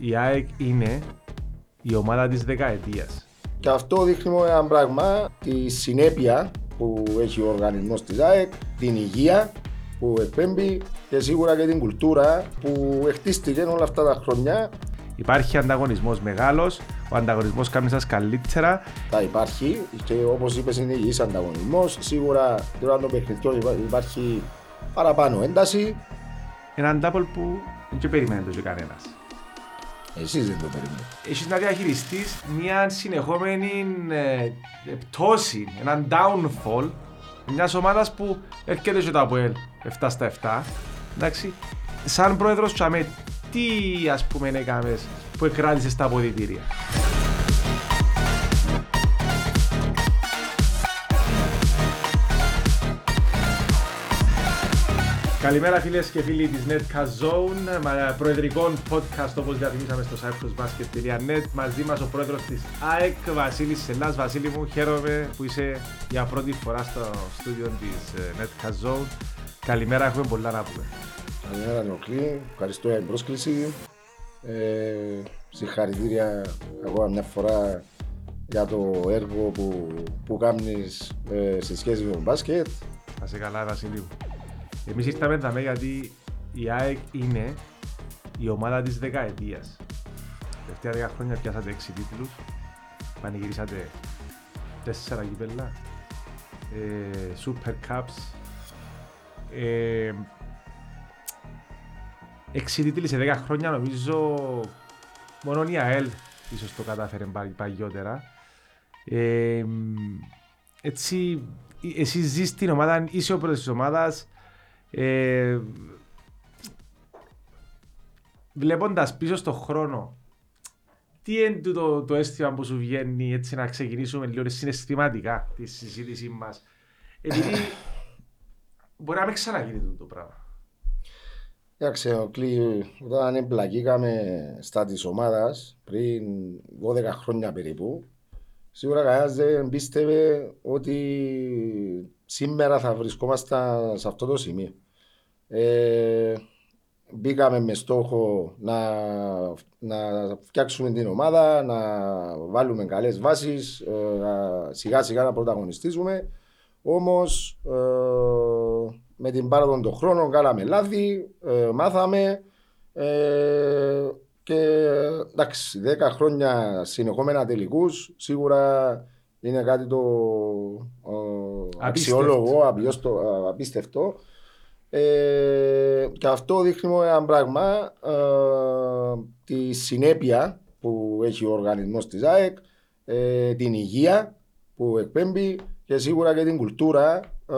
η ΑΕΚ είναι η ομάδα της δεκαετίας. Και αυτό δείχνει μόνο ένα πράγμα, τη συνέπεια που έχει ο οργανισμός της ΑΕΚ, την υγεία που εκπέμπει και σίγουρα και την κουλτούρα που χτίστηκε όλα αυτά τα χρόνια. Υπάρχει ανταγωνισμός μεγάλος, ο ανταγωνισμός κάνει σας καλύτερα. Θα υπάρχει και όπως είπες είναι υγιής ανταγωνισμός. Σίγουρα τώρα το παιχνιδιό υπάρχει παραπάνω ένταση. Ένα double που δεν περιμένει το κανένας. Εσείς δεν το περιμένετε. Έχεις να διαχειριστείς μια συνεχόμενη ε, πτώση, έναν downfall μιας ομάδας που έρχεται και το ΑΠΟΕΛ 7 στα 7. Εντάξει, σαν πρόεδρος Τσαμέ, τι ας πούμε έκαμες που εκράτησες στα αποδητήρια; Καλημέρα φίλες και φίλοι της Netcast Zone, προεδρικών podcast όπως διαφημίσαμε στο cyprusbasket.net Μαζί μας ο πρόεδρος της ΑΕΚ, Βασίλης Σελάς. Βασίλη μου, χαίρομαι που είσαι για πρώτη φορά στο στούντιο της ε, Netcast Zone. Καλημέρα, έχουμε πολλά να πούμε. Καλημέρα Νοκλή, ευχαριστώ για την πρόσκληση. Ε, συγχαρητήρια ακόμα μια φορά για το έργο που, που κάνεις ε, σε σχέση με το μπάσκετ. Θα σε καλά Βασίλη μου. Εμείς ήρθαμε εδώ γιατί η ΑΕΚ είναι η ομάδα της δεκαετίας. Τελευταία δέκα χρόνια πιάσατε έξι τίτλους, πανηγυρίσατε τέσσερα κύπελα, ε, Super Cups, ε, έξι τίτλοι σε δέκα χρόνια νομίζω μόνο η ΑΕΛ ίσως το κατάφερε παγιότερα. Ε, έτσι, εσύ ζεις την ομάδα, είσαι ο πρώτος της ομάδας, ε, Βλέποντας πίσω στον χρόνο, τι είναι το, το αίσθημα που σου βγαίνει έτσι να ξεκινήσουμε λίγο συναισθηματικά της συζήτησής μας; Επειδή μπορεί να μην ξαναγίνει το πράγμα. Εντάξει, ο Κλή, όταν εμπλακήκαμε στα της ομάδας πριν 12 χρόνια περίπου, σίγουρα κανένας δεν πίστευε ότι σήμερα θα βρισκόμαστε σε αυτό το σημείο. Ε, μπήκαμε με στόχο να, να φτιάξουμε την ομάδα, να βάλουμε καλές βάσεις, ε, σιγά σιγά να πρωταγωνιστήσουμε. Όμως ε, με την πάροδο των χρόνων κάναμε λάθη, ε, μάθαμε ε, και εντάξει, 10 χρόνια συνεχόμενα τελικούς σίγουρα είναι κάτι το αξιόλογο, απίστευτο. Ε, και αυτό δείχνει ένα πράγμα, ε, τη συνέπεια που έχει ο οργανισμός της ΑΕΚ, ε, την υγεία που εκπέμπει και σίγουρα και την κουλτούρα ε,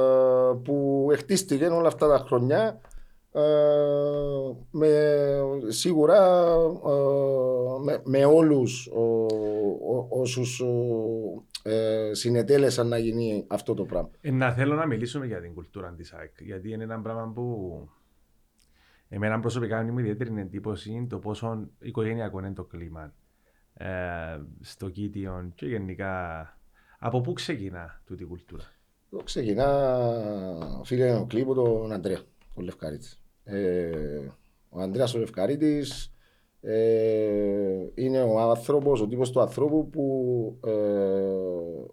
που χτίστηκε όλα αυτά τα χρόνια με, σίγουρα με, με όλους όσους ε, συνετέλεσαν να γίνει αυτό το πράγμα. Ε, να θέλω να μιλήσουμε για την κουλτούρα της ΑΕΚ. Γιατί είναι ένα πράγμα που εμένα προσωπικά μου ιδιαίτερη εντύπωση το πόσο οικογενειακό είναι το κλίμα ε, στο Κίτιον και γενικά. Από πού ξεκινά τούτη η κουλτούρα. Το ξεκινά, φίλε, ο κλίπο τον Αντρέα, ο Λευκαρίτης. Ε, ο Αντρέας ο Λευκαρίτης ε, είναι ο άνθρωπος, ο τύπος του ανθρώπου που ε,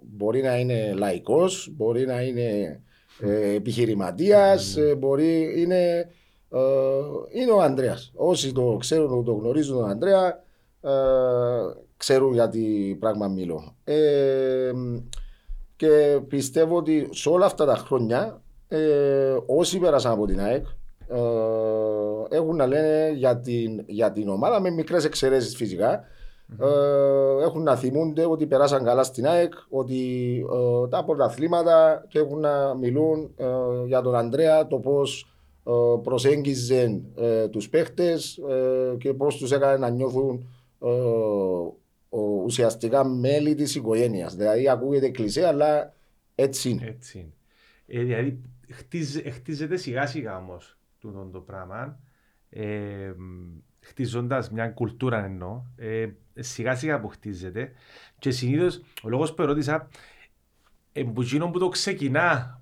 μπορεί να είναι λαϊκός, μπορεί να είναι ε, επιχειρηματίας, ναι. ε, μπορεί, είναι, ε, είναι ο Ανδρέας. Όσοι το ξέρουν, το γνωρίζουν τον Ανδρέα, ξέρουν για τι πράγμα μιλώ. και πιστεύω ότι σε όλα αυτά τα χρόνια, όσοι πέρασαν από την ΑΕΚ, ε, έχουν να λένε για την, για την ομάδα με μικρές εξαιρέσεις φυσικά. Ε, έχουν να θυμούνται ότι περάσαν καλά στην ΑΕΚ, ότι ε, τα πρωταθλήματα και έχουν να μιλούν για τον Ανδρέα το πώς προσέγγιζε τους παίχτες και πώς τους έκανε να νιώθουν ουσιαστικά μέλη της οικογένειας. Δηλαδή ακούγεται κλεισέ αλλά έτσι είναι. Έτσι είναι. δηλαδή χτίζεται σιγά σιγά όμως τούτο το πράγμα, ε, χτίζοντας μια κουλτούρα εννοώ, ε, σιγά σιγά που χτίζεται. Και συνήθως ο λόγος που ερώτησα, εμπουζίνο που το ξεκινά,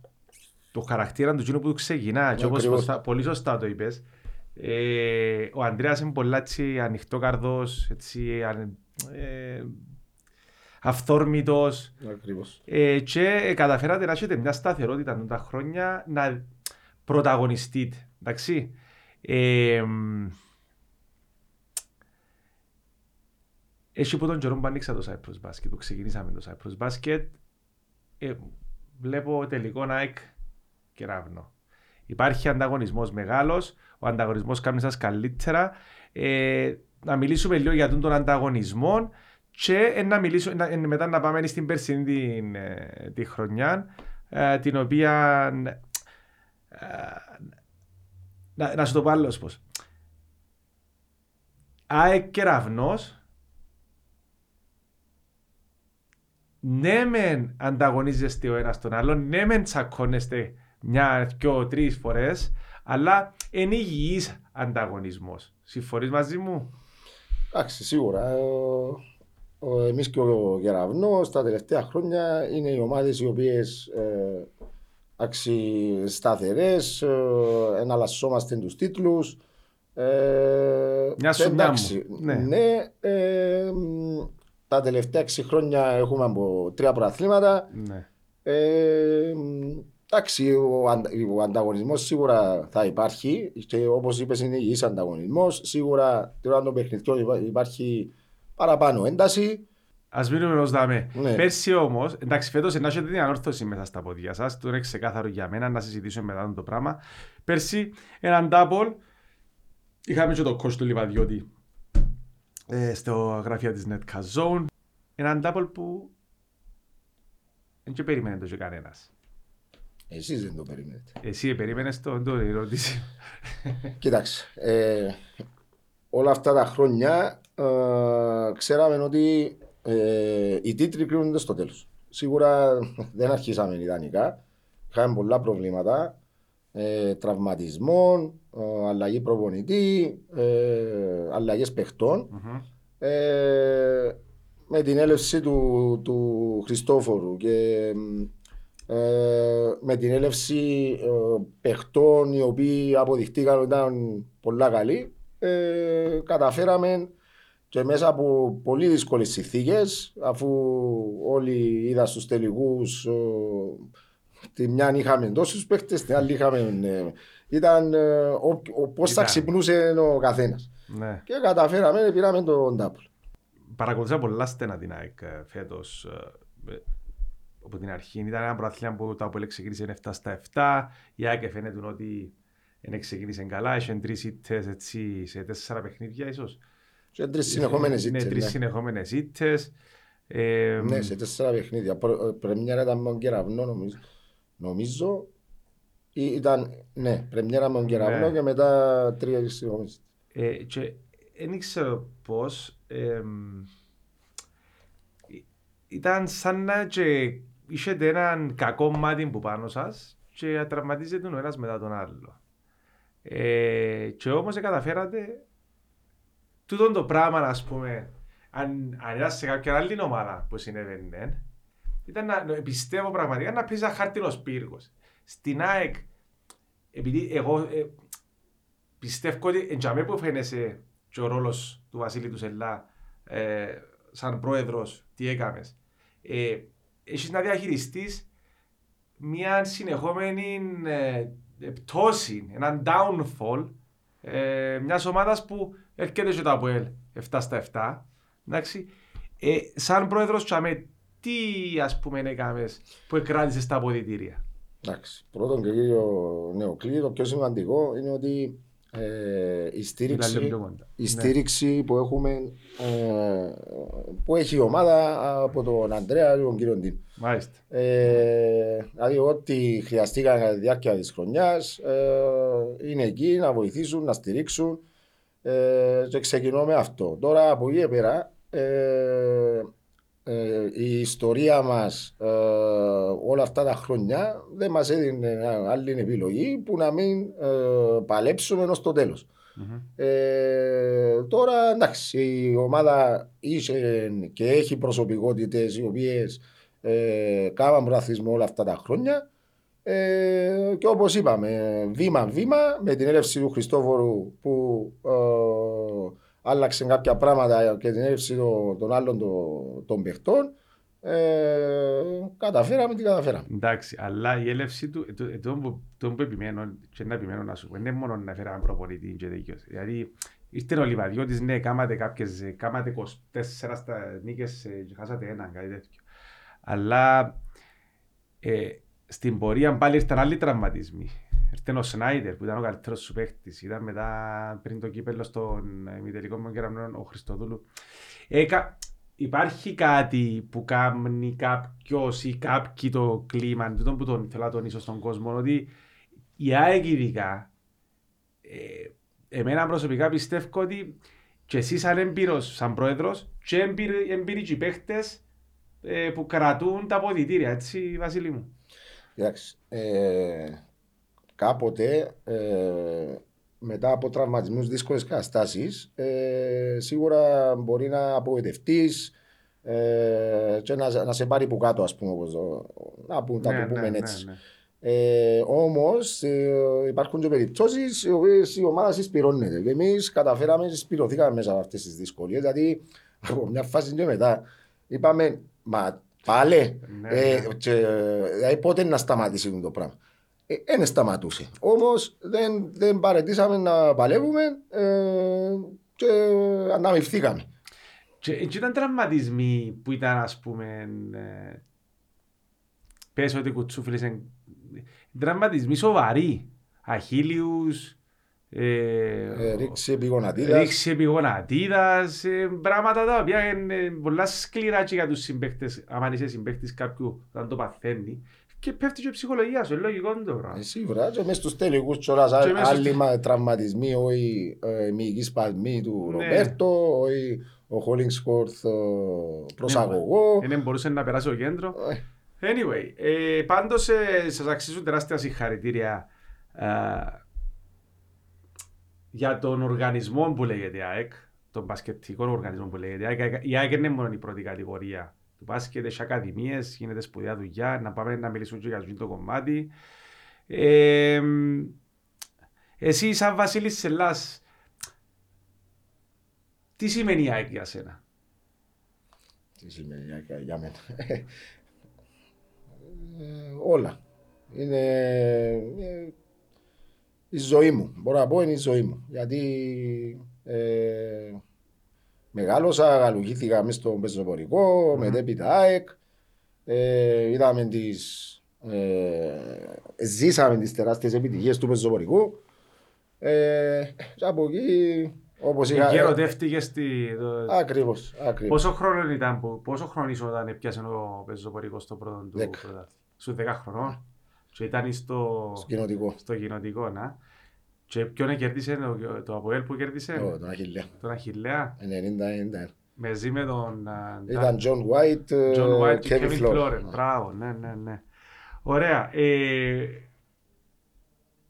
το χαρακτήρα του που το ξεκινά, και όπως πολύ σωστά το είπες, Ε, ο Ανδρέας είναι πολλά έτσι, ανοιχτό καρδός, έτσι, αν, ε, αυθόρμητος Ακριβώς. ε, και καταφέρατε να έχετε μια σταθερότητα τα χρόνια να πρωταγωνιστείτε. Εντάξει. Ε, μ, έχει που τον καιρό που άνοιξα το Cyprus Basket, που ξεκινήσαμε το Cyprus Basket, ε, βλέπω τελικό ΑΕΚ κεραύνο. Υπάρχει ανταγωνισμός μεγάλος, ο ανταγωνισμός κάνει σας καλύτερα. Ε, να μιλήσουμε λίγο για τον, τον ανταγωνισμό και ε, να μιλήσω, να, ε, μετά να πάμε στην περσινή την, ε, τη χρονιά, ε, την οποία ε, να, να σου το πως άλλος πώς. ΑΕΚ κεραυνός ναι μεν ανταγωνίζεστε ο ένας τον άλλον, ναι μεν τσακώνεστε μια, δυο, τρεις φορές, αλλά είναι υγιής ανταγωνισμός. Συμφωνείς μαζί μου; Εντάξει, σίγουρα. ε, ο- Εμείς και ο Γεραβνός τα τελευταία χρόνια είναι οι ομάδες οι οποίες ε, αξι, σταθερές, ε, εναλλασσόμαστε τους τίτλους. Ε, Μια και σου μια εντάξει, μου. Ναι. ναι, ε, μ, τα τελευταία 6 χρόνια έχουμε από τρία προαθλήματα. Ναι. Ε, μ, εντάξει, ο, αντα, ο ανταγωνισμός σίγουρα θα υπάρχει και όπως είπες είναι υγιής ανταγωνισμός. Σίγουρα τώρα των παιχνιδιών υπά- υπάρχει παραπάνω ένταση. Ας μείνουμε ως δάμε. Ναι. Πέρσι όμως, εντάξει φέτος να έχετε την ανόρθωση μέσα στα πόδια σας, το είναι ξεκάθαρο για μένα να συζητήσουμε μετά το πράγμα. Πέρσι έναν double, είχαμε και το coach του Λιβαδιώτη ε, στο γραφείο της Netcast Zone. Έναν double που δεν και περίμενε το και κανένας. Εσείς δεν το περιμένετε. Εσύ περίμενες το, το ερώτηση. Κοίταξε, ε, όλα αυτά τα χρόνια ε, ξέραμε ότι ε, οι τίτλοι κρίνονται στο τέλος. Σίγουρα δεν αρχίσαμε ιδανικά. Είχαμε πολλά προβλήματα. Ε, τραυματισμών, ε, αλλαγή προπονητή, ε, αλλαγές παιχτών. Μμμ. Ε, με την έλευση του, του Χριστόφορου και ε, με την έλευση ε, παιχτών οι οποίοι αποδειχτήκαν ότι ήταν πολλά καλοί ε, καταφέραμε και μέσα από πολύ δύσκολες συνθήκες αφού όλοι είδα στους τελικούς ε, τη μια είχαμε τόσους παίχτες, την άλλη είχαμε ε, ήταν ε, ο, ο, πώς θα Ήταν. ξυπνούσε ο καθένας ναι. και καταφέραμε, πήραμε τον double. Παρακολουθήσα πολλά στενά την ΑΕΚ ε, φέτος. ε, ε, Από την αρχή ήταν ένα πρωταθλήμα που το Απόλλη ξεκίνησε 7 στα 7. Η ΑΕΚ φαίνεται ότι δεν ξεκίνησε καλά. Είχε τρεις ήττες έτσι, σε τέσσερα παιχνίδια ίσως. Σε τρεις συνεχόμενες Ναι, ήττες, τρεις ναι. συνεχόμενες ήττες. Ε, Ναι, σε τέσσερα παιχνίδια. Πρε- Πρεμιέρα ήταν με τον Κεραυνό νομίζω. Νομίζω. Ή Ήταν, ναι, πρεμιέρα με τον Κεραυνό Ναι. και μετά τρία συνεχόμενες. Ε, και δεν ήξερα πώς εμ, ε, ήταν σαν να και είχετε έναν κακό μάτι που πάνω σας και τραυματίζεται ο ένας μετά τον άλλο. Ε, και όμως ε, καταφέρατε τούτο το πράγμα, ας πούμε, αν, αν ήταν σε κάποια άλλη ομάδα που συνέβαινε, ήταν να, να- πιστεύω πραγματικά να πεις ένα χάρτινος πύργος. Στην ΑΕΚ, επειδή εγώ ε, πιστεύω ότι εν τζαμέ που φαίνεσαι και ο ρόλος του Βασίλη του Σελά ε, σαν πρόεδρος, τι έκαμες. Ε, έχεις να διαχειριστείς μια συνεχόμενη ε, ε, πτώση, έναν downfall ε, μιας ομάδας που έρχεται και το ΑΠΟΕΛ 7 στα 7. Εντάξει. Ε, σαν πρόεδρος τζαμέ, τι ας πούμε έκαμες που εκράτησες τα αποδητήρια; Εντάξει. Πρώτον και κύριο Νεοκλή, το πιο σημαντικό είναι ότι ε, η Μιλά στήριξη, λίγο πιο κοντά. η Ναι. στήριξη που έχουμε ε, που έχει η ομάδα από τον Ανδρέα και τον κύριο Ντίν. Μάλιστα. Ε, δηλαδή ό,τι χρειαστήκαν κατά τη διάρκεια της χρονιάς ε, είναι εκεί να βοηθήσουν, να στηρίξουν ε, και ξεκινώ με αυτό. Τώρα από εκεί και πέρα ε, ε, η ιστορία μας ε, όλα αυτά τα χρόνια δεν μας έδινε άλλη επιλογή που να μην ε, παλέψουμε ως το τέλος. Μμμ. Ε, τώρα εντάξει, η ομάδα είχε και έχει προσωπικότητες οι οποίες ε, κάναν πρωταθλητισμό όλα αυτά τα χρόνια. Ε, και όπως είπαμε, βήμα-βήμα με την έλευση του Χριστόφορου που ε, άλλαξε κάποια πράγματα και την έλευση των, των άλλων των, των παιχτών ε, καταφέραμε τι καταφέραμε. Εντάξει, αλλά η έλευση του, το, το, το, το που επιμένω και να επιμένω να σου πω, είναι μόνο να φέραμε προπονητή και τέτοιος. Δηλαδή, ήρθε ο Λιβαδιώτης, ναι, κάματε κάποιες, κάματε 24 στα νίκες ε, και χάσατε έναν, κάτι τέτοιο. Αλλά ε, στην πορεία πάλι ήρθαν άλλοι τραυματισμοί. Ήρθε ο Σνάιτερ που ήταν ο καλύτερος σου παίχτης. Ήταν μετά πριν το κύπελο στον ημιτελικό μου κεραμνό ο Χριστοδούλου. Έκα, υπάρχει κάτι που κάνει κάποιος ή κάποιοι το κλίμα, τούτο που τον θέλω να τονίσω στον κόσμο, ότι η ΑΕΚ ειδικά, ε, εμένα προσωπικά πιστεύω ότι και εσύ σαν έμπειρος, σαν πρόεδρος, και έμπειροι και παίχτες ε, που κρατούν τα αποδητήρια, έτσι Βασίλη μου. Εντάξει, ε, κάποτε ε, μετά από τραυματισμούς δύσκολες καταστάσεις, ε, σίγουρα μπορεί να απογοητευτείς ε, και να, να σε πάρει που κάτω, ας πούμε, όπως, να πούμε, ναι, το πούμε ναι, έτσι. Ναι, ναι. Ε, Όμως ε, υπάρχουν και περιπτώσεις οι οποίες η ομάδα συσπηρώνεται. Εμείς καταφέραμε, συσπηρωθήκαμε μέσα από αυτές τις δυσκολίες. Δηλαδή από μια φάση και μετά είπαμε, μα πάλι, ναι, ε, ναι. και, δηλαδή πότε να σταματήσει το πράγμα. Δεν ε, σταματούσε. Όμως δεν, δεν παρετήσαμε να παλεύουμε ε, και αναμειφθήκαμε. Και, και ήταν τραυματισμοί που ήταν ας πούμε ε, πες ότι κουτσούφιλες τραυματισμοί σοβαροί αχίλιους ε, ε, ρίξη επιγονατίδας ρίξη επιγονατίδας ε, πράγματα τα οποία είναι πολλά σκληρά και για τους συμπαίκτες άμα είσαι συμπαίκτης κάποιου όταν το παθαίνει και πέφτει και η ψυχολογία σου, λογικό το πράγμα. Ε, σίγουρα, και μέσα στους τελικούς τσοράς άλλοι τραυματισμοί, όχι ε, μυϊκοί σπασμοί του ναι. Ρομπέρτο, όχι ο Χόλινγκσκορθ προσαγωγό. Δεν μπορούσε να περάσει ο κέντρο. Ε. Anyway, ε, πάντως ε, σας αξίζουν τεράστια συγχαρητήρια ε, για τον οργανισμό που λέγεται ΑΕΚ, τον πασκετικό οργανισμό που λέγεται ΑΕΚ. Η ΑΕΚ είναι μόνο η πρώτη κατηγορία του μπάσκετ, έχει ακαδημίες, γίνεται σπουδαία δουλειά, να πάμε να μιλήσουμε και για το κομμάτι. Ε, εσύ σαν Βασίλης Σελάς, τι σημαίνει η ΑΕΚ για σένα; Τι σημαίνει η ΑΕΚ για μένα; Ε, όλα. Είναι ε, η ζωή μου. Μπορώ να πω είναι η ζωή μου. Γιατί ε, μεγάλωσα, γαλουγήθηκα μέσα στο πεζοπορικό, mm-hmm. μετέπειτα ΑΕΚ. Ε, είδαμε τις, ε, ζήσαμε τις τεράστιες επιτυχίες του πεζοπορικού. Ε, και από εκεί όπως είχα... Και ερωτεύτηκε στη... Ακριβώς, ακριβώς. Πόσο χρόνο ήταν, που, πόσο χρόνο ήσουν όταν έπιασε ο πεζοπορικός στο πρώτο του πρωτάθλημα; Σου 10 χρονών. Και ήταν στο... Στο κοινοτικό. Στο κοινοτικό, να. Και ποιον κέρδισε το, το Αποέλ που κέρδισε. Oh, τον Αχιλέα. Τον Αχιλέα. 90-90. Μαζί με τον... Ήταν John White, John White και Kevin Florent. Μπράβο, ναι, ναι, ναι. Ωραία. Ε,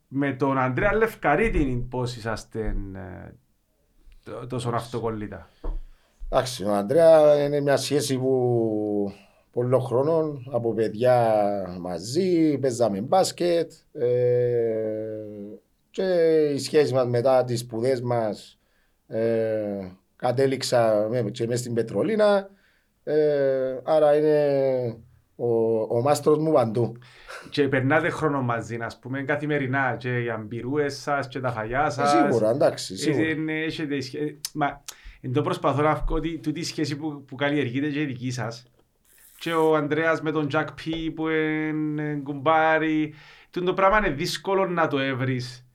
με τον Ανδρέα Λευκαρίτη πώς είσαστε τόσο αυτοκολλήτα; Εντάξει, ο Ανδρέα είναι μια σχέση που πολλών χρόνων από παιδιά μαζί, παίζαμε μπάσκετ ε, και η σχέση μας μετά τις σπουδές μας ε, κατέληξα και μέσα στην Πετρολίνα ε, άρα είναι ο, ο μάστρος μου παντού. Και περνάτε χρόνο μαζί, ας πούμε, καθημερινά και οι αμπειρούες σας και τα φαγιά σας. Ε, σίγουρα, εντάξει, σίγουρα. Έχετε σχέση, μα, το προσπαθώ να βγω ότι τούτη σχέση που, που καλλιεργείται και η δική σας και ο Ανδρέας με τον Τζακ Πι που είναι κουμπάρι. Το πράγμα είναι δύσκολο να το έβρεις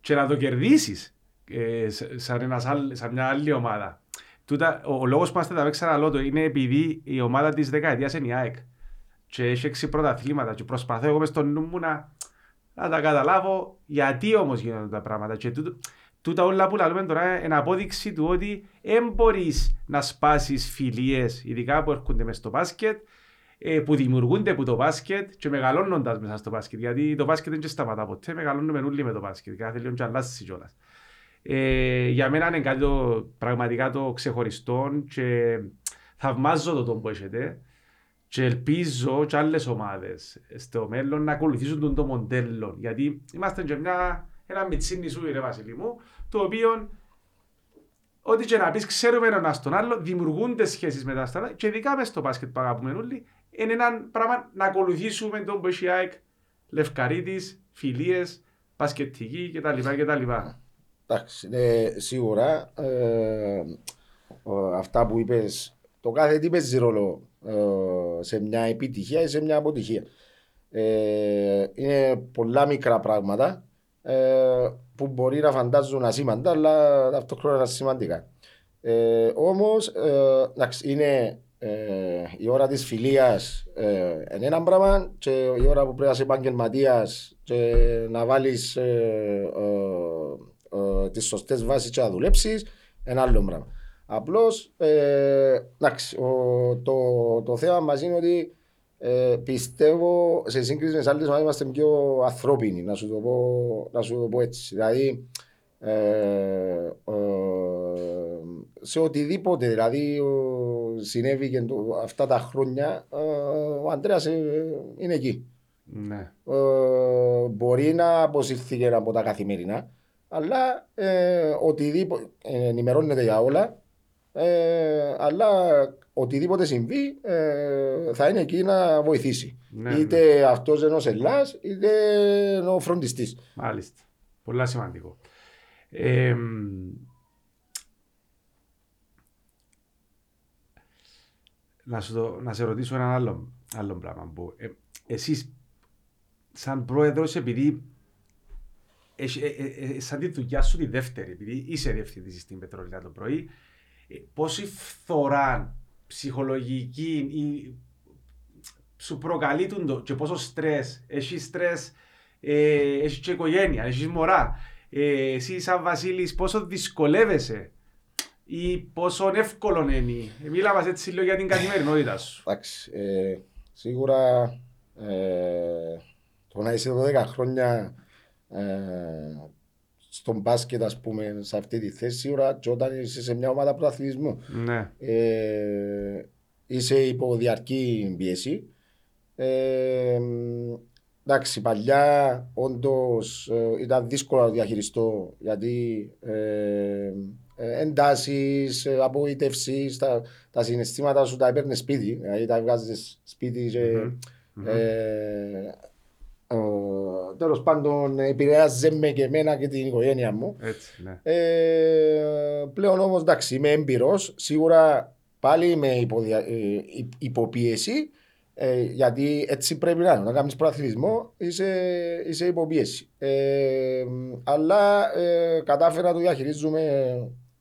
και να το κερδίσεις ε, σαν, ένας, σαν μια άλλη ομάδα. Τούτα, ο, ο λόγος που είμαστε τα παίξαρα το είναι επειδή η ομάδα της δεκαετίας είναι η ΑΕΚ και έχει έξι πρωταθλήματα και προσπαθώ εγώ μες στον νου μου να, να τα καταλάβω γιατί όμως γίνονται τα πράγματα και τούτο, τούτα όλα που λέμε τώρα είναι απόδειξη του ότι δεν μπορείς να σπάσεις φιλίες, ειδικά που έρχονται μέσα στο μπάσκετ, ε, που δημιουργούνται από το μπάσκετ και μεγαλώνοντας μέσα στο μπάσκετ. Γιατί το μπάσκετ δεν σταματά ποτέ, μεγαλώνουμε όλοι με το μπάσκετ. Κάθε λίγο και αλλάζει κιόλας. Ε, για μένα είναι κάτι το, πραγματικά το ξεχωριστό και θαυμάζω το τον που έχετε. Και ελπίζω και άλλες ομάδες στο μέλλον να ακολουθήσουν τον το μοντέλο. Γιατί είμαστε και μια, ένα μιτσίνι σου, ρε Βασίλη μου, το οποίο ό,τι και να πεις ξέρουμε ένας στον άλλο, δημιουργούνται σχέσεις με τα στάνα και ειδικά μες στο μπάσκετ που αγαπούμε όλοι, είναι ένα πράγμα να ακολουθήσουμε τον Μποσιάικ, Λευκαρίτης, φιλίες, μπασκετική κτλ. κτλ. Εντάξει, ναι, σίγουρα ε, αυτά που είπες, το κάθε τι παίζει ρόλο ε, σε μια επιτυχία ή σε μια αποτυχία. Ε, είναι πολλά μικρά πράγματα ε, που μπορεί να φαντάζουν ασήμαντα, αλλά ταυτόχρονα σημαντικά. Ε, Όμως, ε, είναι ε, η ώρα της φιλίας ε, είναι ένα πράγμα και η ώρα που πρέπει να είσαι επαγγελματίας και να βάλεις ε, τις σωστές βάσεις και να δουλέψεις, ένα άλλο πράγμα. Απλώς το, το θέμα μας είναι ότι ε, πιστεύω σε σύγκριση με τις άλλες ομάδες είμαστε πιο ανθρώπινοι, να σου το πω, να σου το πω έτσι. Δηλαδή, ε, ε, σε οτιδήποτε δηλαδή συνέβη και αυτά τα χρόνια, ε, ο Αντρέα είναι εκεί. Ναι. μπορεί να αποσυρθεί από τα καθημερινά, αλλά οτιδήποτε ενημερώνεται για όλα. αλλά οτιδήποτε συμβεί ε, θα είναι εκεί να βοηθήσει. Ναι, είτε ναι. αυτός ενός Ελλάς, είτε ο φροντιστής. Μάλιστα. Πολύ σημαντικό. Ε, να, σου να σε ρωτήσω ένα άλλο, άλλο πράγμα. Που, ε, εσείς σαν πρόεδρος επειδή ε, ε, ε, σαν τη δουλειά σου τη δεύτερη, επειδή είσαι διευθυντής στην Πετρολιά το πρωί, ε, πόση φθορά ψυχολογική ή σου προκαλεί το και πόσο στρες, έχεις στρες, ε, έχεις και οικογένεια, έχεις μωρά. Ε, εσύ σαν Βασίλης πόσο δυσκολεύεσαι ή πόσο εύκολο είναι. Ε, μίλα μας έτσι λίγο για την καθημερινότητα σου. Εντάξει, ε, σίγουρα ε, το να είσαι 12 χρόνια ε, στον μπάσκετ, ας πούμε, σε αυτή τη θέση, σίγουρα και όταν είσαι σε μια ομάδα πρωταθλητισμού. Ναι. Ε, είσαι υπό διαρκή πίεση. Ε, εντάξει, παλιά όντως ε, ήταν δύσκολο να διαχειριστώ γιατί ε, ε εντάσεις, ε, απογοήτευση, τα, τα συναισθήματα σου τα έπαιρνες σπίτι. Δηλαδή τα βγάζει σπίτι και, mm-hmm. ε, τέλος πάντων επηρεάζει με και εμένα και την οικογένεια μου. Έτσι, ναι. ε, πλέον όμως εντάξει, είμαι έμπειρος. Σίγουρα πάλι είμαι υποδια... Ε, υποπίεση. Ε, γιατί έτσι πρέπει να είναι. Να κάνεις προαθλητισμό, είσαι, είσαι υποπίεση. Ε, αλλά ε, κατάφερα να το διαχειρίζουμε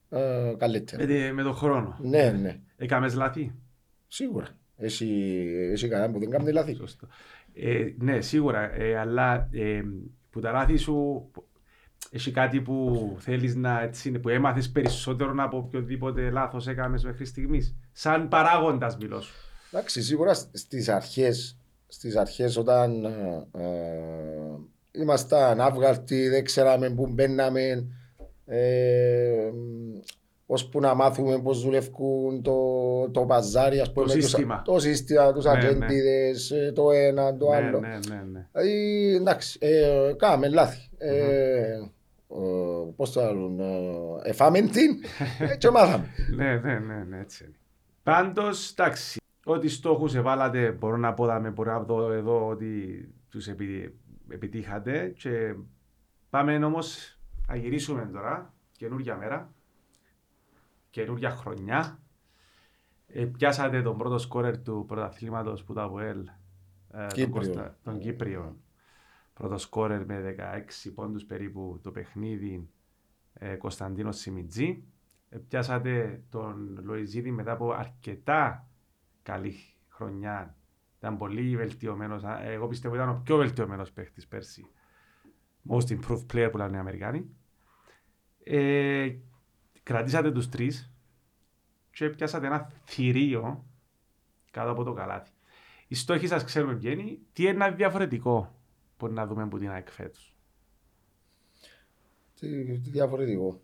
ε, καλύτερα. Με, με τον χρόνο. Ναι, ναι. Έκαμες λάθη; Σίγουρα. Εσύ, εσύ κανένα που δεν κάνεις λάθη. Σωστό. Ε, ναι, σίγουρα, ε, αλλά ε, που τα λάθη σου έχει κάτι που θέλεις να, έτσι, που έμαθες περισσότερο από οποιοδήποτε λάθος έκανες μέχρι στιγμής. Σαν παράγοντας μιλώ σου. Εντάξει, σίγουρα στις αρχές, στις αρχές όταν ε, ε, ήμασταν αύγαρτοι, δεν ξέραμε πού μπαίναμε, ε, ώσπου να μάθουμε πώς δουλεύουν το, το παζάρι, ας πούμε, το σύστημα, το σύστημα τους ναι, ατζέντιδες, ναι. το ένα, το ναι, άλλο. Ναι, ναι, ναι. Δηλαδή, εντάξει, ε, κάναμε λάθη. Ε, mm-hmm. πώς το άλλον, ε, εφάμε την και μάθαμε. ναι, ναι, ναι, ναι, έτσι είναι. Πάντως, εντάξει, ό,τι στόχους εβάλατε, μπορώ να πω, δάμε, μπορώ να δω εδώ ότι τους επιτύχατε και πάμε όμως να γυρίσουμε τώρα, καινούργια μέρα καινούργια χρονιά. Ε, πιάσατε τον πρώτο σκόρερ του πρωταθλήματος που τα ΑΠΟΕΛ, ε, τον, Κώστα, τον Κύπριο. Πρώτο σκόρερ με 16 πόντους περίπου το παιχνίδι ε, Κωνσταντίνος Σιμιτζή. Ε, πιάσατε τον Λοϊζίδη μετά από αρκετά καλή χρονιά. Ήταν πολύ βελτιωμένος. Εγώ πιστεύω ήταν ο πιο βελτιωμένος παίχτης πέρσι. Most improved player που λένε οι Αμερικάνοι. Ε, κρατήσατε τους τρεις και πιάσατε ένα θηρίο κάτω από το καλάθι. Οι στόχοι σας ξέρουμε ποιο είναι. Τι είναι ένα διαφορετικό που να δούμε από την ΑΕΚ φέτος; Τι, τι διαφορετικό;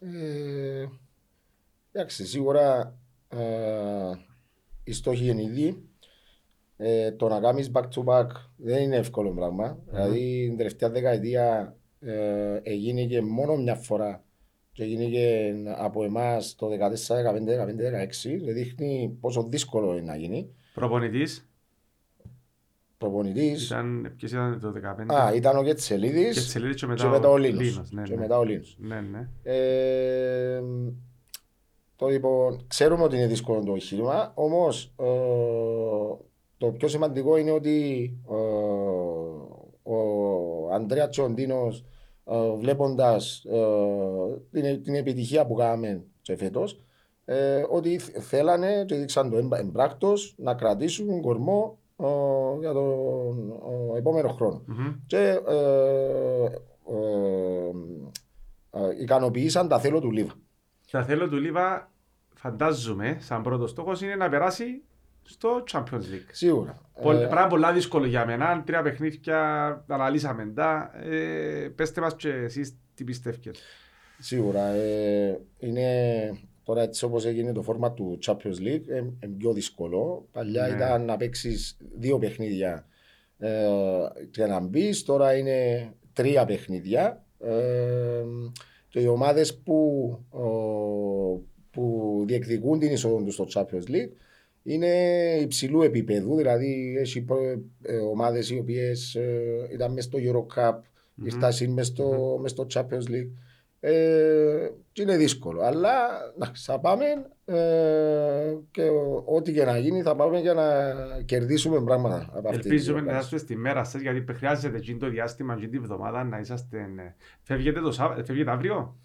Ε, εντάξει, σίγουρα ε, οι στόχοι είναι ήδη. ε, το να κάνεις back to back δεν είναι εύκολο πράγμα. Δηλαδή την τελευταία δεκαετία ε, έγινε και μόνο μια φορά και έγινε και από εμάς το 14, 15, 15, 16. Δείχνει πόσο δύσκολο είναι να γίνει. Προπονητής. Προπονητής. Ήταν, ποιος ήταν το 15. Α, ήταν ο Κετσελίδης Κετσελίδης και μετά και ο μετά ο Λίνος. Λίνος, ναι, Και ναι. μετά ο Λίνος. Ναι, ναι. Ε, το λοιπόν, ξέρουμε ότι είναι δύσκολο το εγχείρημα, όμως το πιο σημαντικό είναι ότι ε, ο Αντρέα Τσοντίνο βλέποντας την, την επιτυχία που κάναμε και φέτος, ε, ότι θ- θέλανε και δείξαν το εμπ- εμπράκτος να κρατήσουν κορμό ε, για τον ε, επόμενο χρόνο Μμμ. και ε, ε, ε, ικανοποιήσαν τα θέλω του Λίβα. Θα θέλω του Λίβα, φαντάζομαι, σαν πρώτος στόχος είναι να περάσει στο Champions League. Σίγουρα. Πολ- Ε, Πράγμα πολλά δύσκολο για μένα. Τρία παιχνίδια, τα αναλύσαμε τα. Ε, πέστε μας και εσείς τι πιστεύετε. σίγουρα. Ε, είναι τώρα έτσι όπως έγινε το φόρμα του Champions League ε, ε, πιο δύσκολο. Παλιά Ναι. ήταν να παίξεις δύο παιχνίδια ε, και να μπεις. Τώρα είναι τρία παιχνίδια. Ε, και οι ομάδες που, ο, που διεκδικούν την είσοδο τους στο Champions League είναι υψηλού επίπεδου, δηλαδή έχει προ- ε, ομάδες οι οποίες ε, ήταν μέσα στο Euro Cup, Μμμ. ήρθαν μες στο, μες στο Champions League. Ε, και είναι δύσκολο, αλλά εντάξει, θα πάμε ε, και ο- ό,τι και να γίνει θα πάμε για να κερδίσουμε πράγματα από αυτή Ελπίζουμε την να διοργάνωση. είσαστε στη μέρα σας, γιατί χρειάζεται εκείνο το διάστημα, εκείνη τη βδομάδα να είσαστε... ε, Φεύγετε, το Σάββα- φεύγετε αύριο;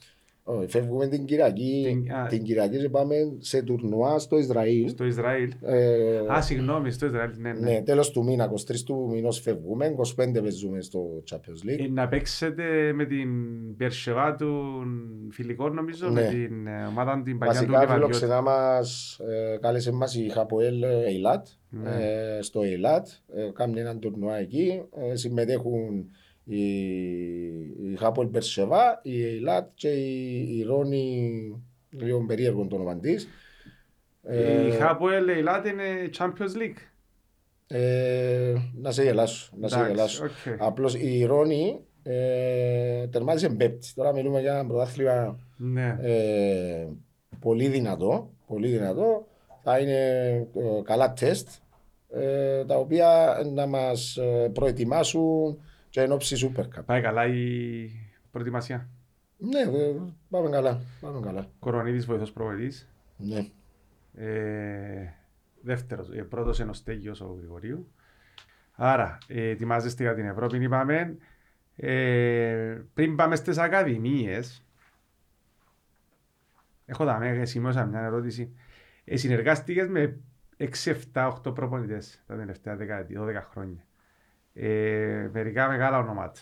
Όχι, Φεύγουμε την Κυριακή, Την- α. την Κυριακή και πάμε σε τουρνουά στο Ισραήλ. στο Ισραήλ. Ε, Α, συγγνώμη, στο Ισραήλ, ναι, ναι. ναι, τέλος του μήνα, 23 του μηνός φεύγουμε, 25 παίζουμε στο Champions League. Ε, να παίξετε με την Περσεβά του φιλικών νομίζω, με Ναι. την ε, ομάδα την παλιά του Βασικά Λιβαδιώτη. φιλοξενά μας, ε, κάλεσε μας η Χαποέλ Ειλάτ Ναι. ε, στο Ειλάτ. Ε, κάνουν έναν τουρνουά εκεί. Ε, συμμετέχουν η, η Χαποέλ Περσεβά, η Ειλάτ και η, η Ρόνι, λίγο περίεργο το όνομα της. Ε, Η Χάποελ Ειλάτε είναι Champions League. ε, να σε γελάσω. Να σε Εντάξει, γελάσω. οκ. Απλώς η Ρόνι ε, τερμάτισε πέμπτη. Τώρα μιλούμε για ένα πρωτάθλημα Ναι. ε, πολύ δυνατό, πολύ δυνατό. Θα είναι ε, καλά τεστ ε, τα οποία να μας ε, προετοιμάσουν και εν όψει Super Cup. Πάει καλά η προετοιμασία. Ναι, ε, πάμε καλά. Πάμε καλά. Κορονίδης βοηθός προπονητής. Ναι. Ε, δεύτερος, ε, πρώτος είναι ο Στέγιος ο Γρηγορίου. Άρα, ε, ετοιμάζεστε για την Ευρώπη, είπαμε. Ε, πριν πάμε στις ακαδημίες, έχω τα μέγα, σημείωσα μια ερώτηση. Ε, συνεργάστηκες με 6, 7, 8 προπονητές τα τελευταία 10, 12 χρόνια. Ε, μερικά μεγάλα ονόματα.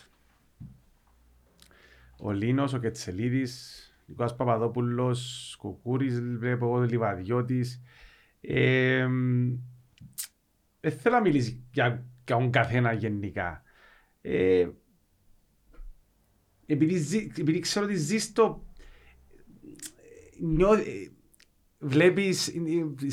Ο Λίνος, ο Κετσελίδης, ο Νικόλας Παπαδόπουλος, Κουκούρης, βλέπω εγώ, Λιβαδιώτης. Ε, δεν θέλω να μιλήσει για, για τον καθένα γενικά. Ε, επειδή, ζει- επειδή ξέρω ότι ζεις το... Νιώ, ε, βλέπεις ε,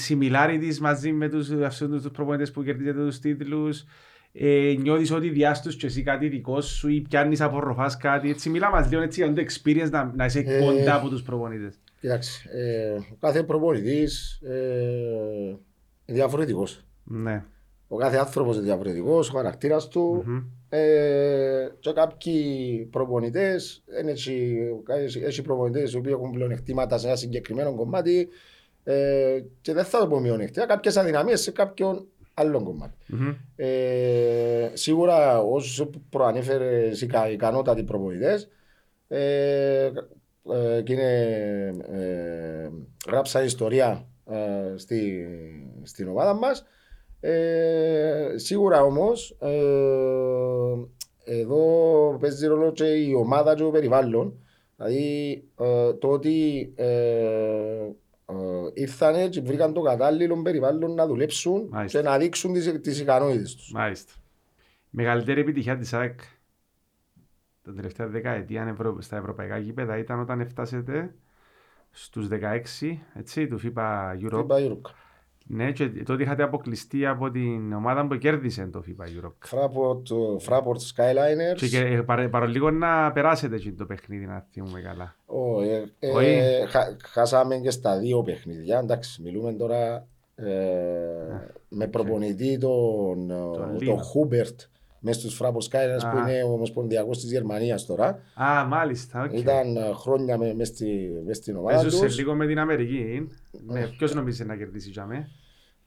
similarities μαζί με τους, αυτούς τους προπονητές που κερδίζετε τους τίτλους. Ε, νιώθεις ότι διάστος και εσύ κάτι δικός σου ή πιάνεις απορροφάς κάτι. Έτσι, μιλά μας λίγο έτσι για το experience να, να είσαι Ε, κοντά από τους προπονητές. Κοιτάξτε, ε, ο κάθε προπονητής ε, είναι διαφορετικός. Ναι. Ο κάθε άνθρωπος είναι διαφορετικός, ο χαρακτήρας του. Μμμ. Ε, και κάποιοι προπονητές, έχει, έχει προπονητές οι οποίοι έχουν πλεονεκτήματα σε ένα συγκεκριμένο κομμάτι ε, και δεν θα το πω μειονεκτικά, κάποιες αδυναμίες σε κάποιον άλλο κομμάτι. Μμμ. Ε, σίγουρα όσου προανέφερες οι κα- ικανότατοι προπονητές ε, ε, και είναι, ε, γράψαν ιστορία ε, στη, στην ομάδα μας ε, σίγουρα όμως ε, εδώ παίζει ρόλο και η ομάδα και το περιβάλλον δηλαδή ε, το ότι ε, ε, ήρθανε και βρήκαν το κατάλληλο περιβάλλον να δουλέψουν Μάλιστα. και να δείξουν τις, τις ικανότητες τους. Μάλιστα. Μεγαλύτερη επιτυχία της ΑΕΚ τα τελευταία δεκαετία ευρω... στα ευρωπαϊκά γήπεδα ήταν όταν έφτασετε στους 16 έτσι, του FIBA Europe. Είπα, Γιούρκα. Ναι, και τότε είχατε αποκλειστεί από την ομάδα που κέρδισε το FIBA Europe. Fraport, Fraport Skyliners. Και, και ε, παρα, παρολίγο να περάσετε εκεί το παιχνίδι, να θυμούμε καλά. Ω, ε, ε, Όχι; χα- χάσαμε και στα δύο παιχνίδια. Εντάξει, μιλούμε τώρα ε, με προπονητή τον, Τον τον Λίνα. Χούμπερτ μέσα στους Fraport Skyliners Α. που είναι ο Ομοσπονδιακός της Γερμανίας τώρα. Α, μάλιστα, οκ. Ήταν ε, χρόνια με, μες, στη, μες στην ομάδα Έζωσε τους. λίγο με την Αμερική. Ναι, ποιος νομίζεις να κερδίσει για με.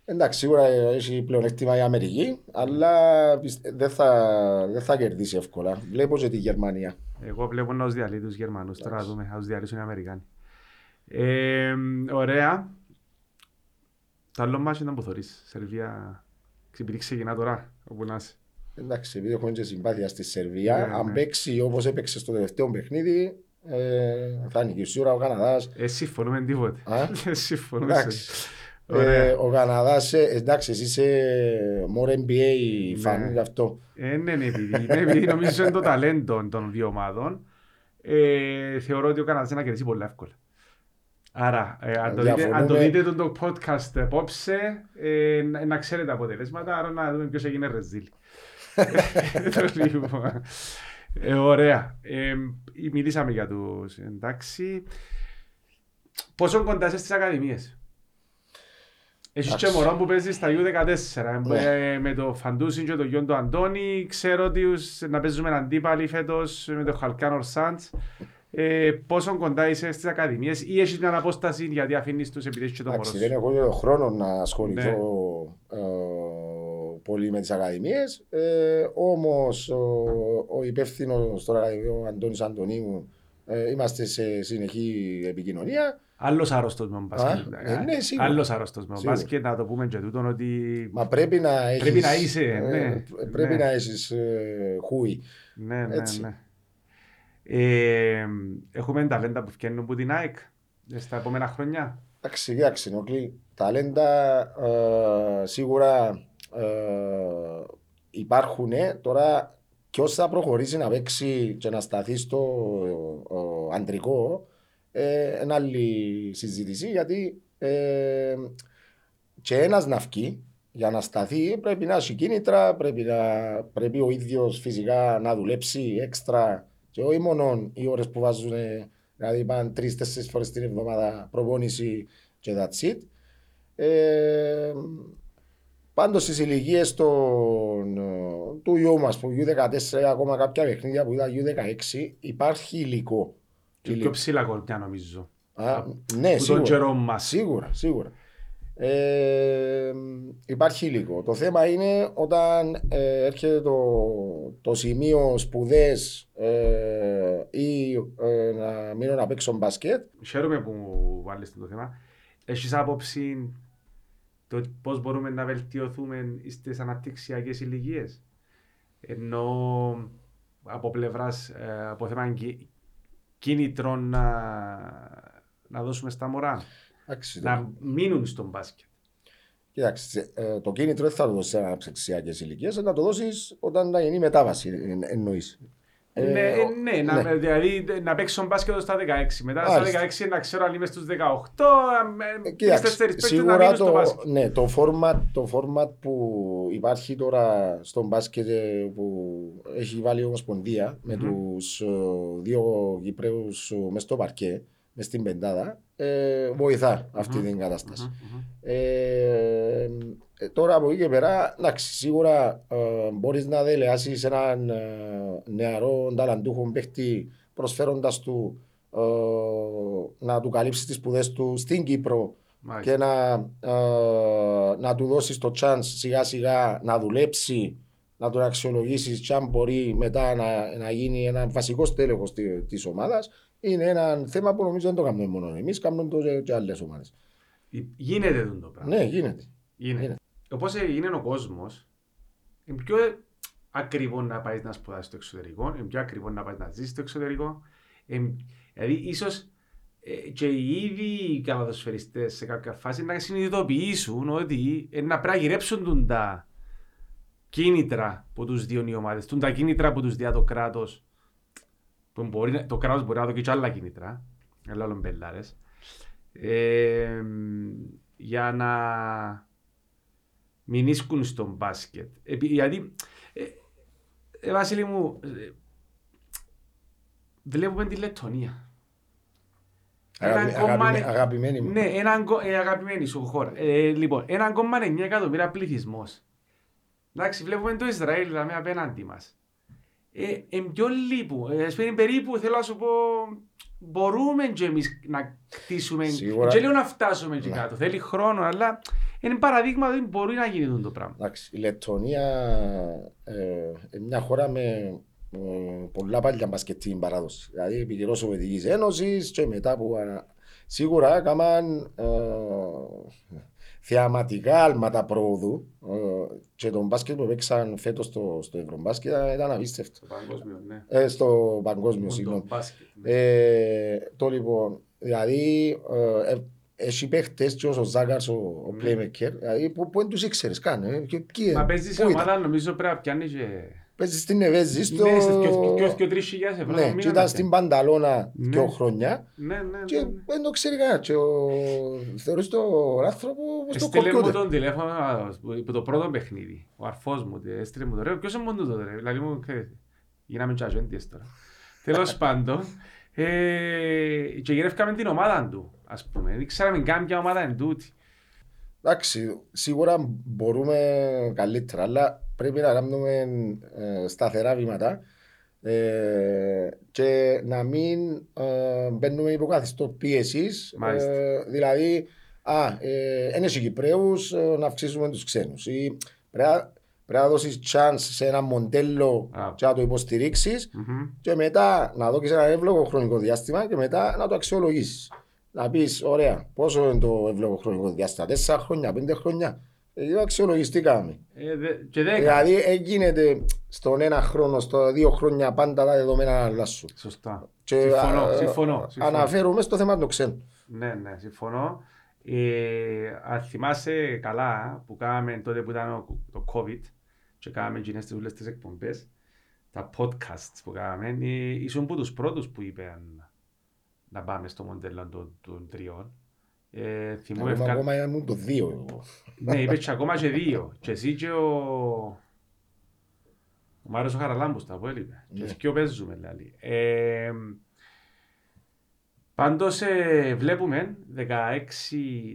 Εντάξει, σίγουρα έχει πλεονέκτημα η Αμερική, αλλά πιστε- δεν θα, δεν θα κερδίσει εύκολα. Βλέπω και τη Γερμανία. Εγώ βλέπω να τους διαλύει τους Γερμανούς. Τώρα να δούμε, θα τους διαλύσουν οι Αμερικάνοι. Ε, ωραία. Το άλλο μάτι ήταν που θωρείς. Σερβία. Επειδή ξεκινά τώρα, όπου να είσαι. Εντάξει, επειδή έχουμε και συμπάθεια στη Σερβία, Ναι, αν ναι. παίξει όπως έπαιξε στο τελευταίο παιχνίδι, ε, θα νικήσει σίγουρα ο Καναδάς. Ε, συμφωνούμε τίποτε. Α; Ε, συμφωνούμε. Εντάξει. Ωραία. Ε, ο Καναδάς, εντάξει, εσύ είσαι more NBA fan Ναι. γι' αυτό. Ε, ναι, ναι, επειδή, ναι, επειδή νομίζω είναι το ταλέντο των δύο ομάδων. Ε, θεωρώ ότι ο Καναδάς να κερδίσει πολύ εύκολα. Άρα, ε, αν, το δείτε, αν το Διαφωνούμε. δείτε το, το podcast απόψε, ε, να, να ξέρετε τα αποτελέσματα, άρα να δούμε ποιος έγινε ρεζίλ. Το λοιπόν. Ε, ωραία. Ε, μιλήσαμε για τους, εντάξει. Πόσο κοντά είσαι στις ακαδημίες; Έχεις και Εντάξει. μωρό που παίζεις στα U14 Ναι. ε, με το Φαντούσιν και το γιον του Αντώνη. Ξέρω ότι ους- να παίζουμε αντίπαλοι φέτος με το Χαλκάν Ορσάντς. Ε, πόσο κοντά είσαι στις ακαδημίες ή έχεις μια απόσταση γιατί αφήνεις τους επειδή έχεις και το μωρό Εντάξει, σου; δεν έχω και το χρόνο να ασχοληθώ Ναι. ε, πολύ με τις ακαδημίες. Ε, Όμως ο, ο υπεύθυνος τώρα, ο Αντώνης Αντωνίου, ε, είμαστε σε συνεχή επικοινωνία. Άλλος άρρωστος με τον μπάσκετ. Α, ε, ναι, σίγουρα. Άλλος άρρωστος με τον Σίγουρα. μπάσκετ, να το πούμε και τούτον ότι Μα πρέπει να έχεις, Πρέπει να είσαι, ε, ναι. Πρέπει Ναι. να έχεις ε, χούι. Ναι, ναι, Έτσι. ναι. Ε, έχουμε ταλέντα που βγαίνουν από την ΑΕΚ στα επόμενα χρόνια. Εντάξει, κοιτάξτε, Νοκλή, ταλέντα ε, σίγουρα ε, υπάρχουν. Τώρα, ποιο θα προχωρήσει να παίξει και να σταθεί στο ε, αντρικό, ε, είναι άλλη συζήτηση γιατί ε, και ένας να βγει για να σταθεί πρέπει να έχει κίνητρα, πρέπει, να, πρέπει ο ίδιος φυσικά να δουλέψει έξτρα και όχι μόνο οι ώρες που βάζουν, δηλαδή πάνε τρεις-τέσσερις φορές την εβδομάδα προπόνηση και that's it. Ε, πάντως στις ηλικίες των, ε, του γιού μας που U14 ακόμα κάποια παιχνίδια που ήταν U16 υπάρχει υλικό. Και πιο ψηλά κορμιά νομίζω. Α, ναι, Που τον σίγουρα. καιρό μας. Σίγουρα, σίγουρα. Ε, υπάρχει υλικό. Το θέμα είναι όταν ε, έρχεται το, το σημείο σπουδές ε, ή ε, να μείνω να παίξω μπασκετ. Χαίρομαι που βάλεις το θέμα. Έχεις άποψη το πώς μπορούμε να βελτιωθούμε στις αναπτυξιακές ηλικίες. Ενώ από πλευράς, ε, από θέμα κι- κίνητρων να, να δώσουμε στα μωρά. Εντάξει, Να μείνουν στον μπάσκετ. Κοίταξε, ε, το κίνητρο δεν θα το δώσεις σε αναψυξιακέ ηλικίες, να το δώσεις όταν να γίνει η μετάβαση, ε, εννοείς. Ναι, ε, ναι, να, δηλαδή να παίξω μπάσκετ στα 16. Μετά Μάλιστα. στα 16 να ξέρω αν είμαι στους 18. ε, Ε, τις Κοίταξε, τέσσερις παίκτες να σίγουρα μείνουν στο το, μπάσκετ. ναι, το, format, το format που υπάρχει τώρα στον μπάσκετ ε, που έχει βάλει η Ομοσπονδία με Μμμ. τους ε, δύο Κυπρέους ε, μες στο παρκέ, μες στην πεντάδα, ε, βοηθά αυτή Μμμ. την κατάσταση. Μμμ, μμμ. Ε, ε, τώρα από εκεί και πέρα, εντάξει, σίγουρα ε, μπορείς να δελεάσεις έναν ε, νεαρό ταλαντούχο παίχτη προσφέροντας του ε, να του καλύψεις τις σπουδές του στην Κύπρο Μάλιστα. και να, ε, να του δώσεις το chance σιγά σιγά να δουλέψει, να τον αξιολογήσεις και αν μπορεί μετά να, να γίνει ένα βασικό τέλεχος τη, της ομάδας είναι ένα θέμα που νομίζω δεν το κάνουμε μόνο εμείς, κάνουμε το και, και άλλες ομάδες. Ε, Γίνεται το πράγμα. Ναι, γίνεται. Γίνεται. γίνεται. Όπως έγινε ο κόσμος, είναι πιο ακριβό να πάει να σπουδάσεις στο εξωτερικό, είναι πιο ακριβό να πάει να ζήσεις στο εξωτερικό. Ε, δηλαδή, ίσως ε, και οι ίδιοι καλαδοσφαιριστές σε κάποια φάση να συνειδητοποιήσουν ότι ε, να πρέπει να γυρέψουν τούν τα κίνητρα που τους δίνουν οι ομάδες, τούν τα κίνητρα που τους δίνει το κράτος, που μπορεί, να- το κράτος μπορεί να δώσει και άλλα κίνητρα, αλλά άλλων πελάρες, ε, για να μην ίσκουν στο μπάσκετ. Επί- γιατί, ε, ε, Βασίλη μου, ε, βλέπουμε τη Λετωνία. Αγαπη- Έναν κόμμα- αγαπημένη- Αγαπημένη μου. Ναι, έναν κο- ε, αγαπημένη σου χώρα. Ε, λοιπόν, 1,9 εκατομμύρια πληθυσμός. Εντάξει, βλέπουμε το Ισραήλ δηλαδή, απέναντι μας. Ε, ε, πιο λείπου. Ε, ας πούμε, περίπου θέλω να σου πω, μπορούμε και εμείς να κτίσουμε. Σίγουρα. Και λέω να φτάσουμε και Ναι. κάτω. Θέλει χρόνο, αλλά είναι παραδείγμα ότι μπορεί να γίνει αυτό το πράγμα. Εντάξει, η Λετωνία ε, είναι μια χώρα με ε, πολλά παλιά μπασκετική παράδοση. Δηλαδή επί τη Σοβιετικής Ένωσης και μετά που ανα- σίγουρα έκαναν ε, θεαματικά άλματα πρόοδου ε, και τον μπάσκετ που παίξαν φέτος στο, στο Ευρωμπάσκετ ήταν απίστευτο. Το παγκόσμιο, ναι. Ε, στο παγκόσμιο, συγγνώμη. Ε, το λοιπόν, δηλαδή ε, ε, έχει παίχτες και ο Ζάκαρς ο, ο Ναι. playmaker, δηλαδή που, που δεν τους ήξερες καν. Ε, και, ποιοι, Μα παίζεις σε πού ήταν. ομάδα, νομίζω πρέπει να πιάνεις και... Παίζεις στην Ευέζη, στο... Ναι, στις δυο- δυο- δυο- τρεις χιλιάδες ευρώ το Ναι, μήνα και να ήταν στην πιάνει. Πανταλώνα Ναι. δύο χρόνια Ναι, ναι, και ναι. ναι. δεν το ξέρει κανένα. Και ο... θεωρείς τον άνθρωπο στο Έστειλε μου κομπιούτερ. τον τηλέφωνο α, που- το πρώτο παιχνίδι. Ο αρφός μου ότι έστειλε μου το ρε. Ποιος είναι μόνο το ρε; Δηλαδή μου ξέρετε. Γίναμε και ατζέντιες τώρα. Τέλος πάντων. ε, Και γυρεύκαμε την ομάδα του. Ας πούμε. Δεν ξέραμε καν ποια ομάδα είναι τούτη. Εντάξει, σίγουρα μπορούμε καλύτερα, αλλά πρέπει να κάνουμε ε, σταθερά βήματα ε, και να μην ε, μπαίνουμε υποκαθιστό πίεσης. Μάλιστα. δηλαδή, α, ε, είναι οι Κυπρέους ε, να αυξήσουμε τους ξένους. Ή πρέπει, να- πρέπει να δώσεις chance σε ένα μοντέλο Α. και να το υποστηρίξεις Μμμ. και μετά να δώσεις ένα εύλογο χρονικό διάστημα και μετά να το αξιολογήσεις. Να πεις, ωραία, πόσο είναι το εύλογο χρονικό διάστημα, τέσσερα χρόνια, πέντε χρόνια; Ε, το αξιολογείς τι κάνουμε. Ε, δε- Και δέκα. Δηλαδή, έγινε στον ένα χρόνο, στο δύο χρόνια πάντα τα δεδομένα να αλλάσουν. Σωστά. Και, Συμφωνώ, α, συμφωνώ, συμφωνώ. Αναφέρομαι στο θέμα των ξένων. Ναι, ναι, συμφωνώ. Ε, αν θυμάσαι καλά που κάναμε τότε που ήταν ο- το COVID και κάναμε εκείνες τις όλες τις εκπομπές, τα podcasts που κάναμε, ε, ήσουν από τους πρώτους που είπαν να πάμε στο μοντέλο των, των τριών. Ε, θυμούμαι Ακόμα, ευκα- ακόμα ήμουν το δύο. εγώ. ναι, είπες και ακόμα και δύο. Και εσύ και ο... Ο Μάριος ο Χαραλάμπους τα που έλειπε. Και Ναι. εσύ και ο παίζουμε, δηλαδή. Ε, πάντως ε, βλέπουμε 16,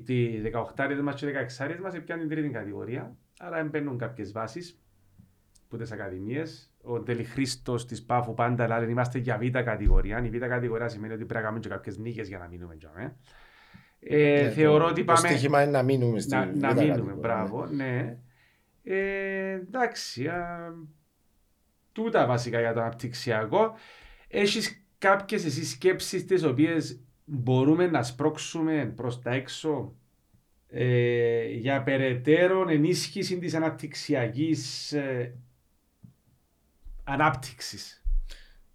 τη 18 μας και 16 μας πιάνουν την τρίτη κατηγορία. Άρα μπαίνουν κάποιες βάσεις που τις ακαδημίες. Ο Τέλη Χρήστος της Πάφου πάντα λέει είμαστε για β' κατηγορία. Η β' κατηγορία σημαίνει ότι πρέπει να κάνουμε και κάποιες νίκες για να μείνουμε για μέ. Ε, Ναι, θεωρώ το- ότι Το πάμε στοίχημα είναι να μείνουμε στην να, να β' μείνουμε, κατηγορία, μπράβο, ναι. Ε, εντάξει, α, τούτα βασικά για το αναπτυξιακό. Έχεις κάποιες εσύ σκέψεις τις οποίες μπορούμε να σπρώξουμε προς τα έξω ε, για περαιτέρω ενίσχυση της αναπτυξιακής ε, ανάπτυξης.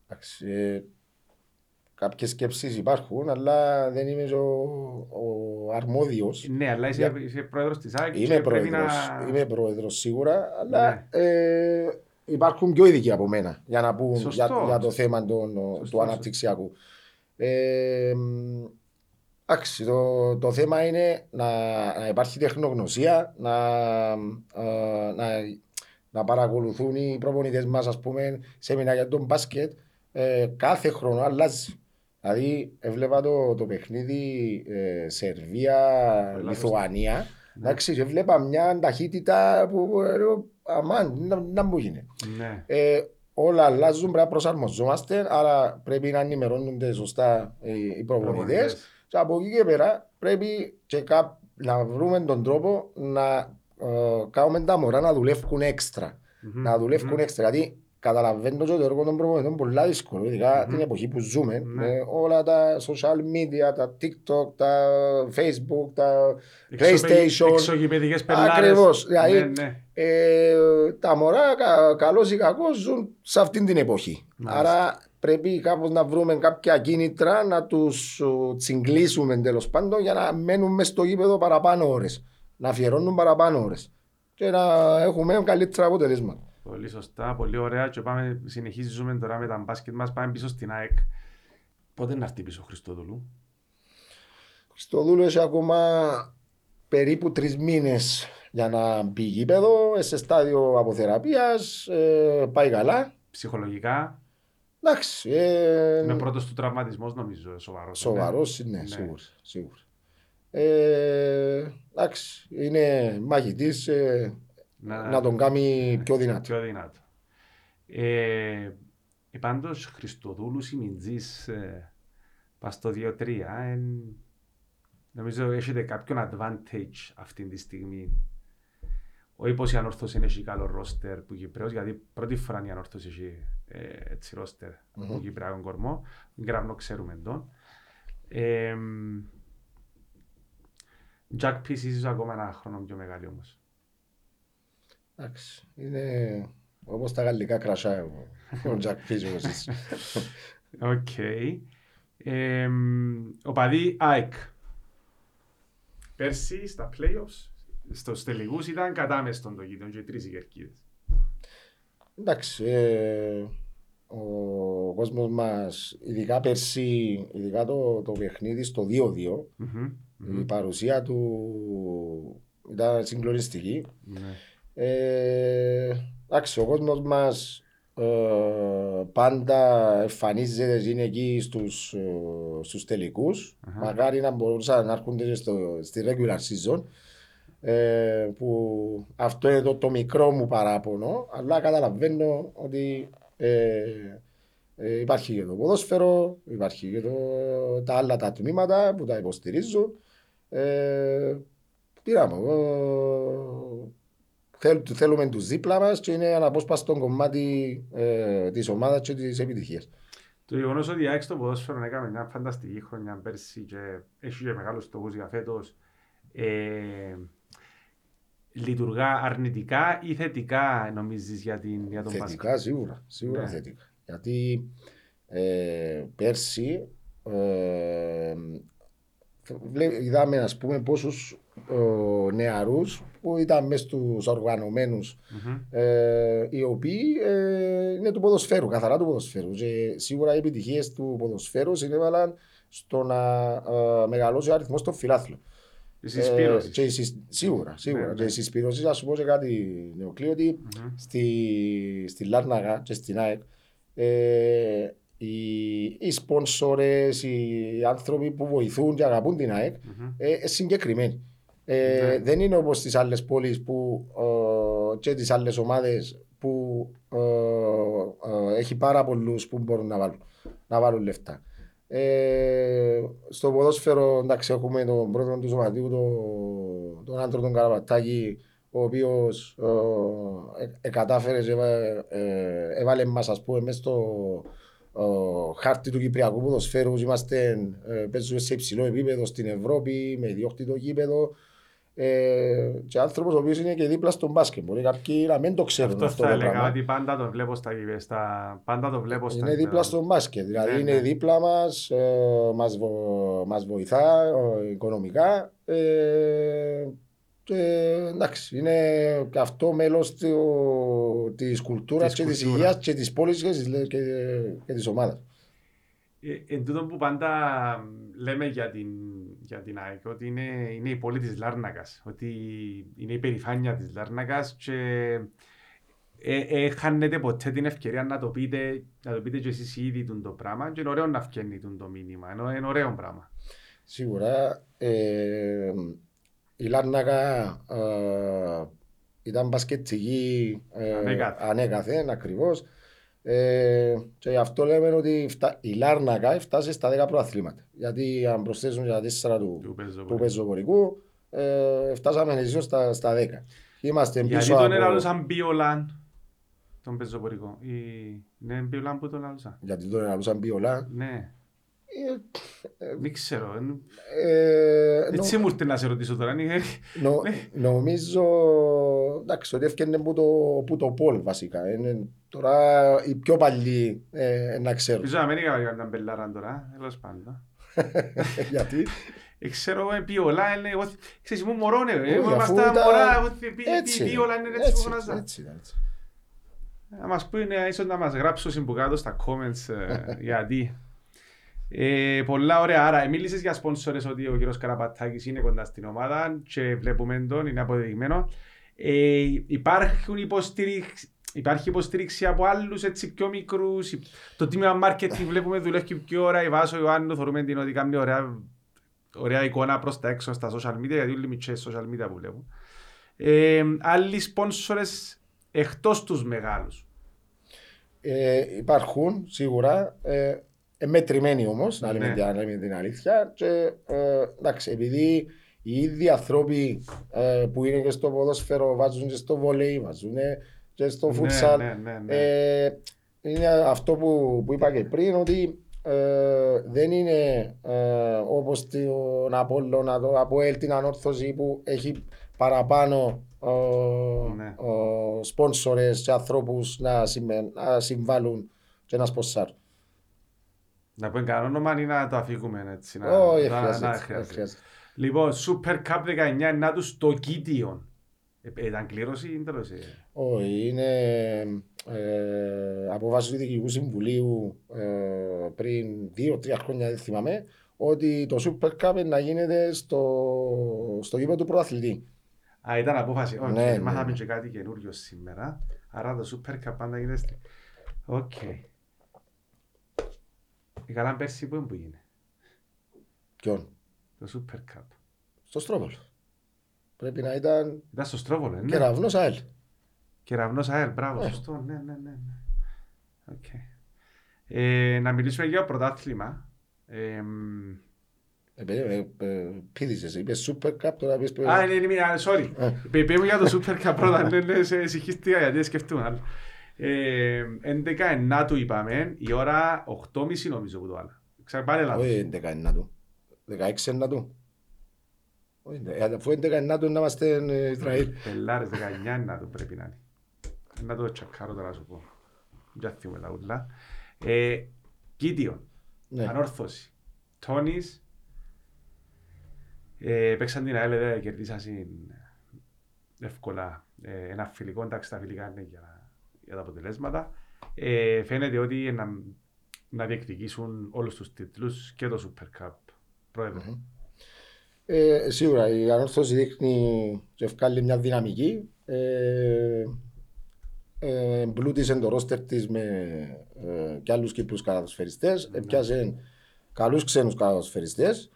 Εντάξει, ε, κάποιες σκέψεις υπάρχουν, αλλά δεν είμαι ο, ο αρμόδιος. Ναι, αλλά είσαι, είσαι πρόεδρος της ΑΕΚ Είμαι και πρέπει πρόεδρος, να... είμαι πρόεδρος σίγουρα, αλλά Ναι. ε, υπάρχουν πιο ειδικοί από μένα για να πούν Σωστό. για, για το θέμα των- Σωστό, του αναπτυξιακού. Ε, μ, εντάξει, το, το θέμα είναι να, να υπάρχει τεχνογνωσία, να, ε, να, να παρακολουθούν οι προπονητές μας, ας πούμε, σεμινάρια για τον μπάσκετ, ε, κάθε χρόνο αλλάζει. Δηλαδή, έβλεπα το, το παιχνίδι ε, Σερβία-Λιθουανία. Εντάξει, και βλέπα μια ταχύτητα που ε, λέω, αμάν, να, να μου γίνει. Ναι. Ε, όλα αλλάζουν, πρέπει να προσαρμοζόμαστε, άρα πρέπει να ενημερώνονται σωστά ε, οι προπονητές. Και από εκεί και πέρα πρέπει και κά- να βρούμε τον τρόπο να ε, κάνουμε τα μωρά να δουλεύουν έξτρα. Μμμ, Να δουλεύουν μμμ. έξτρα. Γιατί καταλαβαίνω και το έργο των προπονητών είναι πολύ δύσκολο, ειδικά Μμμ. την εποχή που ζούμε. Ναι. Με όλα τα social media, τα TikTok, τα Facebook, τα Εξωπαι- PlayStation. Εξωγηπαιδικές πελάρες. Ακριβώς, δηλαδή- Ναι, ναι. Ε, τα μωρά, κα, καλώς ή κακώς, ζουν σε αυτήν την εποχή. Μάλιστα. Άρα πρέπει κάπως να βρούμε κάποια κίνητρα να τους ου, τσιγκλίσουμε τέλος πάντων για να μένουν μες στο γήπεδο παραπάνω ώρες. Να αφιερώνουν παραπάνω ώρες. Και να έχουμε καλύτερα αποτελέσματα. Πολύ σωστά, πολύ ωραία. Και πάμε, συνεχίζουμε τώρα με τα μπάσκετ μας. Πάμε πίσω στην ΑΕΚ. Πότε να έρθει πίσω ο Χριστόδουλου. Στο δούλο έχει ακόμα περίπου τρεις μήνες Για να μπει γήπεδο, σε στάδιο αποθεραπείας, ε, πάει καλά. Ψυχολογικά; Εντάξει. Ε, Είναι πρώτος του τραυματισμός νομίζω, σοβαρός. Σοβαρός, ναι, Ναι. σίγουρα. σίγουρα. Ε, εντάξει, είναι μαχητής ε, να τον κάνει πιο δυνατό. Πιο δυνατό. Ε, ε, πάντως, Χριστοδούλου Σιμιντζής, ε, πας στο 2-3, εν, νομίζω έχετε κάποιον advantage αυτή τη στιγμή. Όχι πως η Ανόρθωση έχει καλό ρόστερ του Κυπρέους, γιατί πρώτη φορά η Ανόρθωση έχει ε, έτσι ρόστερ Μμμ. του Κυπρέου κορμό. Δεν γράμνω ξέρουμε τον. Ε, Jack Peace ίσως ακόμα ένα χρόνο πιο μεγάλη όμως. Εντάξει, είναι όπως τα γαλλικά κρασιά ο- ο Τζακ Φίζος. Οκ. Εμ, οπαδοί ΑΕΚ. Πέρσι στα playoffs, στους τελικούς ήταν κατάμεστον το γήπεδο και τρεις οι κερκίδες. Εντάξει, ε, ο κόσμος μας, ειδικά πέρσι, ειδικά το, το παιχνίδι στο 2-2, Μμμ, μμμ. η παρουσία του ήταν συγκλονιστική. Ναι. Ε, εντάξει, ο κόσμος μας ε, πάντα εμφανίζεται, είναι εκεί στους, ε, στους τελικούς. Αχα. Μακάρι να μπορούσαν να έρχονται και στο, στη regular season. Ε, που αυτό είναι το, το μικρό μου παράπονο, αλλά καταλαβαίνω ότι ε, ε, υπάρχει και το ποδόσφαιρο, υπάρχει και το, τα άλλα τα τμήματα που τα υποστηρίζουν. Ε, τι να πω, εγώ θέλ, θέλουμε τους δίπλα μας και είναι αναπόσπαστο κομμάτι ε, της ομάδας και της επιτυχίας. Το γεγονός ότι η ΑΕΚ στο ποδόσφαιρο έκαμε μια φανταστική χρονιά πέρσι και έχει και μεγάλους στόχους για φέτος. Ε, λειτουργά αρνητικά ή θετικά νομίζεις για, την, για τον μπάσκετ; Θετικά σίγουρα, σίγουρα Ναι. θετικά. Γιατί ε, πέρσι ε, βλέ- είδαμε ας πούμε πόσους ε, νεαρούς που ήταν μέσα στους οργανωμένους Μμμ. ε, οι οποίοι ε, είναι του ποδοσφαίρου, καθαρά του ποδοσφαίρου. Και σίγουρα οι επιτυχίες του ποδοσφαίρου συνέβαλαν στο να ε, μεγαλώσει ο αριθμός των φιλάθλων. Η συσπήρωση. Ε, και η συσ- σίγουρα, σίγουρα. Ναι, Και ναι. οι συσπηρώσεις, ας σου πω και κάτι νεοκλή, ότι Μμμ. στη, στη Λάρναγα και στην ΑΕΚ ε, οι, οι σπονσόρες, οι άνθρωποι που βοηθούν και αγαπούν την ΑΕΚ Μμμ. ε, ε, συγκεκριμένοι. Ε, Ναι. Δεν είναι όπως στις άλλες πόλεις που, ε, και τις άλλες ομάδες που ε, ε, έχει πάρα πολλούς που μπορούν να βάλουν, να βάλουν λεφτά. Ε, στο ποδόσφαιρο εντάξει, έχουμε τον πρόεδρο του Σωματείου, τον, τον άντρο τον Καραπατάκη, ο οποίος ε, ε, ε, κατάφερε και έβα- ε, έβαλε μας ας πούμε μέσα στο ε, χάρτη του Κυπριακού ποδοσφαίρου είμαστε, ε, παίζουμε σε υψηλό επίπεδο στην Ευρώπη με διόχτητο γήπεδο ε, και άνθρωπος ο οποίος είναι και δίπλα στον μπάσκετ. Μπορεί κάποιοι να μην το ξέρουν Αυτό αυτό, θα το έλεγα πράγμα. ότι πάντα το βλέπω στα, στα πάντα το βλέπω στα Είναι δίπλα γήπεδα. στον μπάσκετ. Δηλαδή Ναι, είναι ναι. δίπλα μας, ε, μας, βο- μας βοηθά ε, οικονομικά. Ε, και, εντάξει, είναι και αυτό μέλος του, της κουλτούρας Της και της κουλτούρας. υγείας και της πόλης και της, και, και της ομάδας. Ε, εν τούτο που πάντα λέμε για την, για την ΑΕΚ, ότι είναι, είναι η πόλη της Λάρνακας, ότι είναι η περηφάνεια της Λάρνακας και ε, ε, χάνετε ποτέ την ευκαιρία να το πείτε, να το πείτε και εσείς ήδη τούν το πράγμα και είναι ωραίο να βγαίνει τούν το μήνυμα, ενώ είναι ωραίο πράγμα. Σίγουρα ε, η Λάρνακα ε, ήταν μπασκετική ε, Ανέκαθεν. ανέκαθεν ακριβώς. Ε, και γι' αυτό λέμε ότι φτά, η Λάρνακα φτάσει στα 10 προαθλήματα. Γιατί αν προσθέσουμε και τα 4 του, Του παίζω του πολύ. πεζοπορικού, ε, φτάσαμε εσείς στα, στα 10. Είμαστε Γιατί πίσω τον από... ελαλούσαν Μπιολάν, τον πεζοπορικό. Η... Ναι, Μπιολάν που τον ελαλούσαν. Γιατί τον ελαλούσαν πιολά. Ναι, Ε, δεν ξέρω. εν- ε, νο- Έτσι μου ήρθε να σε ρωτήσω τώρα. είναι- Νο, Ναι. νομίζω εντάξει, ότι έφτιανε που το, που το Πολ βασικά. Είναι, τώρα οι πιο παλιοί ε, να ξέρουν. Πίσω να μην είχα καμιά μπελάρα τώρα, τέλος πάντων. Γιατί; Ε, Ξέρω εγώ, πιολά είναι, εγώ, ξέρεις, ήμουν μωρό, ναι, Όχι, εγώ αφού ήμασταν ήταν- μωρά, εγώ τι- τι- έτσι. τι πιολά είναι έτσι που έτσι, φωνάζα. έτσι, ήταν, έτσι. Να μας πούνε, ίσως να μας γράψουν που κάτω στα comments, ε, γιατί. Ε, πολλά ωραία. Άρα, μίλησες για σπόνσορες ότι ο κύριος Καραπατάκης είναι κοντά στην ομάδα και βλέπουμε τον, είναι αποδεδειγμένο. Ε, υπάρχουν υποστήριξη, υπάρχει υποστήριξη από άλλους έτσι πιο μικρούς; Το τίμημα marketing βλέπουμε δουλεύει πιο ώρα. Η Βάσο Ιωάννου θεωρούμε την ότι κάνει ωραία, ωραία εικόνα προς τα έξω στα social media, γιατί όλοι μικρέ social media που βλέπουν. Ε, άλλοι σπόνσορες εκτός τους μεγάλους. Ε, υπάρχουν σίγουρα. Ε, ε, μετρημένοι όμως, να, λέμε, ναι. λέμε την αλήθεια. Και, ε, εντάξει, επειδή οι ίδιοι άνθρωποι ε, που είναι και στο ποδόσφαιρο βάζουν και στο βολέι, βάζουν και στο ναι, φούτσαλ. Ναι, ναι, ναι, ε, είναι αυτό που, που είπα και πριν, ότι ε, δεν είναι ε, όπως τον Απόλλωνα, το Αποέλ, την ανόρθωση που έχει παραπάνω ναι. σπόνσορες και ανθρώπους να, να συμβάλλουν και να σποσάρουν. Να πούμε κανένα όνομα ή να το αφήγουμε έτσι. Όχι, χρειάζεται. Λοιπόν, Super Cup 19 να τους στο Κίτιον. Ε, ήταν κλήρωση ή τέλος. Όχι, είναι ε, αποφάση του Διοικητικού Συμβουλίου ε, πριν δύο-τρία χρόνια, δεν θυμάμαι, ότι το Super Cup να γίνεται στο, στο γήπεδο του πρωταθλητή. Α, ήταν απόφαση. Όχι, ναι, ναι, μάθαμε ναι. και κάτι καινούριο σήμερα. Άρα το Super Cup πάντα γίνεται. OK. Okay. Η καλά πέρσι που είναι που είναι; Ποιον; Το Super Cup. Στο Στρόβολ. Πρέπει να ήταν... Ήταν στο Στρόβολ, ναι. Κεραυνός ΑΕΛ. Κεραυνός ΑΕΛ, μπράβο, ε. σωστό. Ναι, ναι, ναι. ναι. Okay. Ε, να μιλήσουμε για πρωτάθλημα. Ε, Πήδησες, είπες Super Cup, τώρα πεις... Α, ναι, ναι, ναι, sorry. Πέμε για το Super Cup πρώτα, ναι, ναι, συγχύστηκα γιατί σκεφτούμε άλλο. 11 ενάτου είπαμε, η ώρα 8.30 νομίζω που το άλλα. Ξαπάρε λάθος. Όχι 11 ενάτου, 16 ενάτου. Αφού 11 ενάτου να είμαστε Ισραήλ. Πελάρες 19 ενάτου πρέπει να είναι. Να το τσακάρω τώρα σου πω. Για θυμούμε τα ούλα. Κίτιο, ανόρθωση. Τόνις, παίξαν την ΑΕΛ, κερδίσαν εύκολα ένα φιλικό, εντάξει τα φιλικά είναι για για τα αποτελέσματα. Ε, φαίνεται ότι να, να διεκδικήσουν όλους τους τίτλους και το Super Cup. Πρόεδρε. Mm-hmm. Ε, σίγουρα η ανόρθωση δείχνει και ευκάλλει μια δυναμική. Ε, ε, εμπλούτησε το ρόστερ της με ε, και άλλους Κύπρους καταδοσφαιριστές. Mm-hmm. Έπιασε καλούς ξένους καταδοσφαιριστές.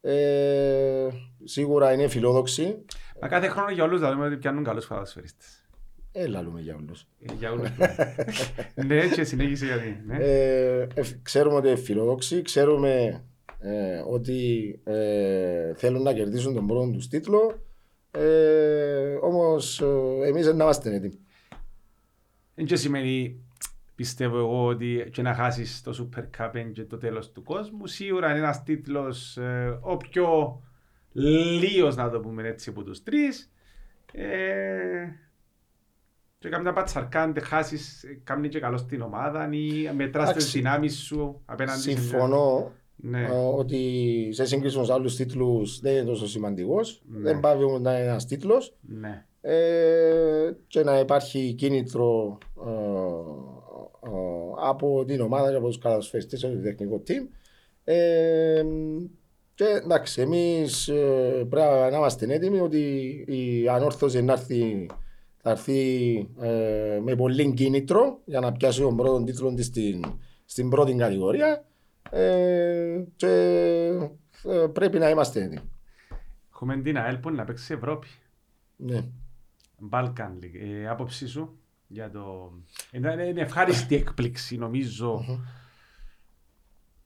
Ε, σίγουρα είναι φιλόδοξη. Μα κάθε χρόνο για όλους θα δούμε ότι πιάνουν καλούς καταδοσφαιριστές. Έλα λέμε για όλους. Ε, για όλους. ναι, και συνέχισε γιατί. Ναι. Ε, ξέρουμε ότι είναι φιλόδοξοι, ξέρουμε ε, ότι ε, θέλουν να κερδίσουν τον πρώτο τους τίτλο. Ε, Όμως εμείς δεν είμαστε έτοιμοι. Δεν και σημαίνει, πιστεύω εγώ, ότι και να χάσεις το Super Cup και το τέλος του κόσμου. Σίγουρα είναι ένας τίτλος ε, ο πιο λίγο, να το πούμε έτσι, από τους τρεις. Ε, και καμιά πατσαρκά, αν χάσεις, κάνει και καλός στην ομάδα ή μετράς τις δυνάμεις σου απέναντι Συμφωνώ ναι. ότι σε σύγκριση με άλλους τίτλους δεν είναι τόσο σημαντικός. Ναι. Δεν πάει να είναι ένας τίτλος. Ναι. Ε, και να υπάρχει κίνητρο ε, ε, από την ομάδα και από τους κατασφαιριστές και το τεχνικό team. Ε, και εντάξει, εμείς ε, πρέπει να είμαστε έτοιμοι ότι η ανόρθωση να έρθει θα έρθει ε, με πολύ κίνητρο για να πιάσει τον πρώτο τίτλο της στην, στην πρώτη κατηγορία ε, και ε, πρέπει να είμαστε έτοιμοι. Έχουμε την ΑΕΛ που να παίξει Ευρώπη. Ναι. Balkan League. Ε, άποψή σου για το... Είναι, είναι ευχάριστη έκπληξη νομίζω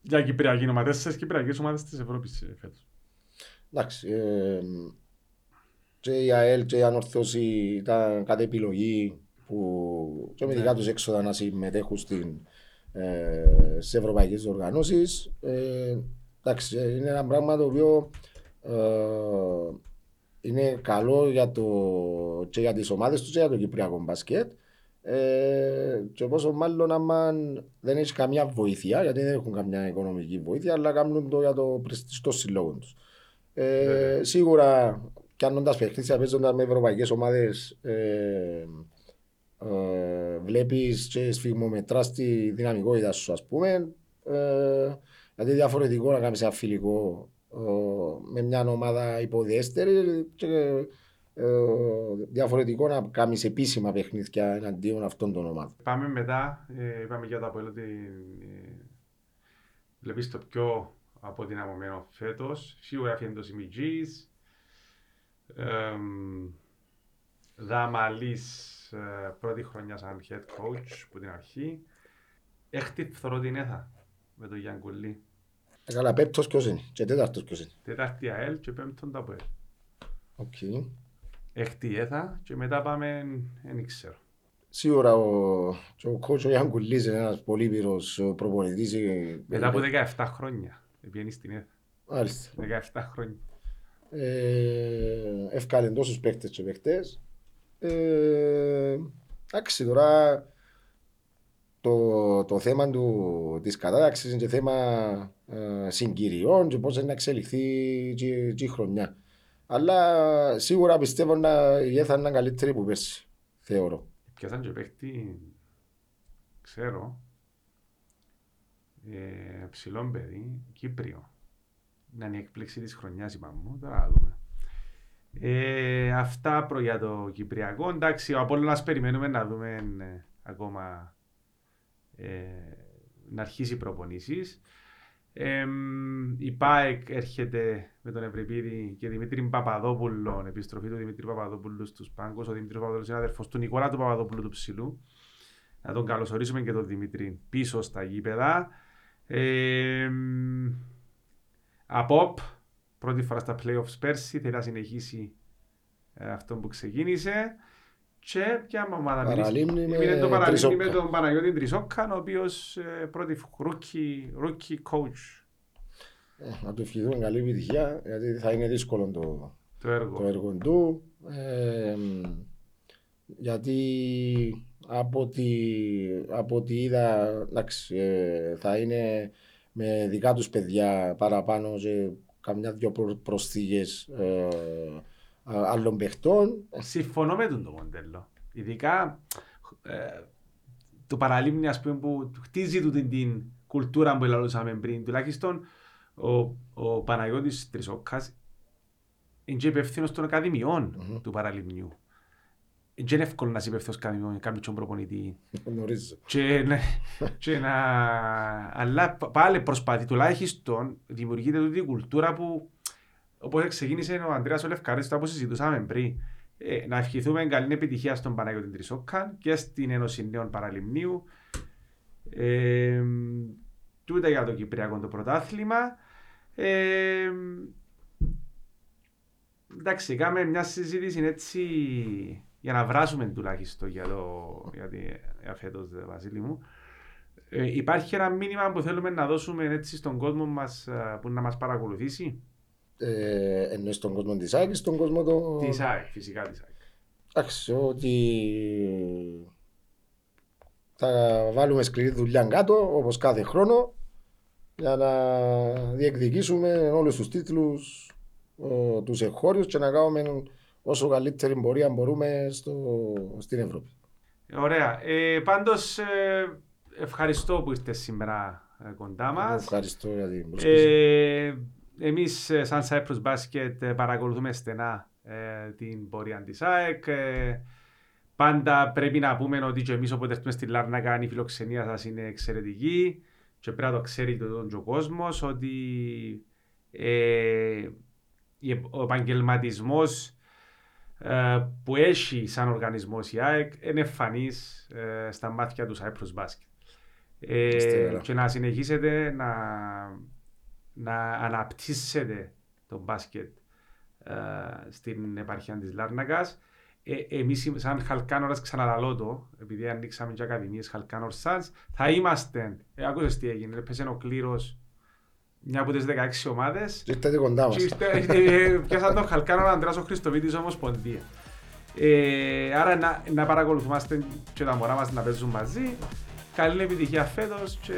για κυπριακή ομάδα, τέσσερις κυπριακές ομάδες της Ευρώπης ε, φέτος. Εντάξει, ε, και η ΑΕΛ και η Ανορθώση ήταν κάτι επιλογή που και με δικά ναι. τους έξοδα να συμμετέχουν στην, ε, στις ευρωπαϊκές οργανώσεις. Ε, εντάξει, είναι ένα πράγμα το οποίο ε, είναι καλό για το, και για τις ομάδες τους και για το Κυπριακό μπασκετ. Ε, και πόσο μάλλον άμα δεν έχεις καμιά βοήθεια, γιατί δεν έχουν καμιά οικονομική βοήθεια, αλλά κάνουν το για το πρεστιστό συλλόγο τους. Ε, σίγουρα κάνοντας παιχνίδια, παίζοντας με ευρωπαϊκές ομάδες, ε, ε, βλέπεις και σφιγμομετράς τη δυναμικότητα σου, ας πούμε. Ε, Δηλαδή διαφορετικό να κάνεις ένα φιλικό με μια ομάδα υποδιέστερη και ε, διαφορετικό να κάνεις επίσημα παιχνίδια εναντίον αυτών των ομάδων. Πάμε μετά, ε, είπαμε για το Αποέλ ότι ε, βλέπεις το πιο αποδυναμωμένο φέτος. Σίγουρα έφυγε το Σιμιτζής. Δαμαλής πρώτη χρονιά σαν head coach που την αρχή. Έχτη φθορό την έθα με τον Γιάνγκουλή. Έκανα πέπτος ποιος είναι και τέταρτος ποιος είναι. Τέταρτη ΑΕΛ και πέμπτον τα ΑΕΛ. Οκ. Έχτη έθα και μετά πάμε, δεν ξέρω. Σίγουρα ο, ο coach ο Γιάνγκουλής είναι ένας πολύ πυρος προπονητής. Μετά από 17 χρόνια. Βγαίνει στην ΕΘΑ. Μάλιστα. 17 χρόνια. Ε, ευκάλεν τόσους παίκτες και παίκτες. Ε, εντάξει, τώρα το, το θέμα του, της κατάταξης είναι και θέμα ε, συγκυριών και πώς να εξελιχθεί και, και η χρονιά. Αλλά σίγουρα πιστεύω να η ΕΘΑ είναι καλύτερη που πέρσι, θεωρώ. Πιάσαν και παίχτη, ξέρω, ε, ψηλό παιδί, Κύπριο. Να είναι η έκπληξη της χρονιάς είπαμε μου, τώρα να δούμε. Ε, αυτά προ για το Κυπριακό. Εντάξει, ο Απόλλωνας περιμένουμε να δούμε ε, ακόμα ε, να αρχίσει προπονήσεις. Ε, η ΠΑΕΚ έρχεται με τον Ευρυπίδη και Δημήτρη Παπαδόπουλο, επιστροφή του Δημήτρη Παπαδόπουλου στους πάγκους. Ο Δημήτρης Παπαδόπουλος είναι αδερφός του Νικόλα του Παπαδόπουλου του Ψηλού. Να τον καλωσορίσουμε και τον Δημήτρη πίσω στα γήπεδα. Ε, Απόπ, πρώτη φορά στα playoffs πέρσι, θέλει να συνεχίσει ε, αυτό που ξεκίνησε. Και ποια ομάδα Παραλίμνη με, το Παραλίμνη με τον Παναγιώτη Τρισόκαν, ο οποίος ε, πρώτη rookie, rookie coach. Ε, να του ευχηθούμε καλή επιτυχία, γιατί θα είναι δύσκολο το, το, έργο. το έργο του. Ε, γιατί από ό,τι, από ό,τι είδα, εντάξει, ε, θα είναι με δικά τους παιδιά παραπάνω και καμιά δυο προσθήκες ε, άλλων παιχτών. Συμφωνώ με τον το μοντέλο. Ειδικά ε, το παραλίμνη ας πούμε που χτίζει του την, την κουλτούρα που ελαλούσαμε πριν. Τουλάχιστον ο, ο Παναγιώτης Τρισόκας είναι και υπεύθυνος των ακαδημιών mm-hmm. του παραλίμνιου. Δεν είναι εύκολο να είσαι υπεύθυνος κάποιον προπονητή. Γνωρίζω. Και, και να... Αλλά πάλι προσπαθεί τουλάχιστον δημιουργείται τούτη κουλτούρα που όπως ξεκίνησε ο Ανδρέας ο Λευκάρης, όπως συζητούσαμε πριν, ε, να ευχηθούμε καλή επιτυχία στον Παναγιώτη Τρισόκαν και στην Ένωση Νέων Παραλιμνίου. Ε, τούτα για το Κυπριακό το πρωτάθλημα. Ε, εντάξει, κάνουμε μια συζήτηση έτσι για να βράσουμε τουλάχιστον για, το, για, τη, για φέτος, Βασίλη μου. Ε, υπάρχει ένα μήνυμα που θέλουμε να δώσουμε έτσι στον κόσμο μας ε, που να μας παρακολουθήσει; Ε, εννοείς στον κόσμο της ΑΕΚ ή στον κόσμο το... Της ΑΕΚ, φυσικά της ΑΕΚ. Εντάξει, ότι θα βάλουμε σκληρή δουλειά κάτω όπως κάθε χρόνο για να διεκδικήσουμε όλους τους τίτλους, ο, τους εγχώριους και να κάνουμε όσο καλύτερη πορεία μπορούμε στο, στην Ευρώπη. Ωραία. Ε, πάντως ε, ευχαριστώ που ήρθες σήμερα ε, κοντά μας. Ευχαριστώ για την πρόσκληση. Ε, εμείς ε, σαν Cyprus Basket ε, παρακολουθούμε στενά ε, την πορεία της ΑΕΚ. Ε, πάντα πρέπει να πούμε ότι και εμείς όποτε έρθουμε στη Λάρνακα η φιλοξενία σας είναι εξαιρετική και πρέπει να το ξέρει τον, τον κόσμος ότι ε, ο επαγγελματισμός που έχει σαν οργανισμός η ΑΕΚ είναι εμφανής στα μάτια του Cyprus Basket. και να συνεχίσετε να να αναπτύσσεται το μπάσκετ ε, στην επαρχία της Λάρνακας. Ε, εμείς σαν Χαλκάνορας ξαναλαλώ το, επειδή ανοίξαμε και ακαδημίες Χαλκάνορ Σαντς, θα είμαστε, ε, ακούσες τι έγινε, πέσε ο κλήρος μια από τις 16 ομάδες. Και ήρθατε κοντά μας. Ε, πιάσαν τον Χαλκάνορ Ανδράς ο Χριστοβίτης Ομοσπονδία. Ε, άρα να, να παρακολουθούμε και τα μωρά μας να παίζουν μαζί Καλή επιτυχία φέτος και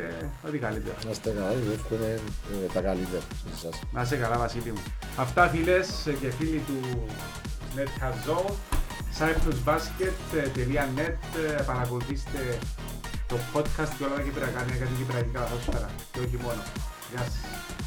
ό,τι καλύτερο. Να είστε καλά, εύχομαι ε, τα καλύτερα σε εσάς. Να είστε καλά Βασίλη μου. Αυτά φίλες και φίλοι του NetHazO, cyprusbasket.net, παρακολουθήστε το podcast και όλα τα κυπριακά νέα για την κυπριακή καθόσφαιρα και όχι μόνο. Γεια σας.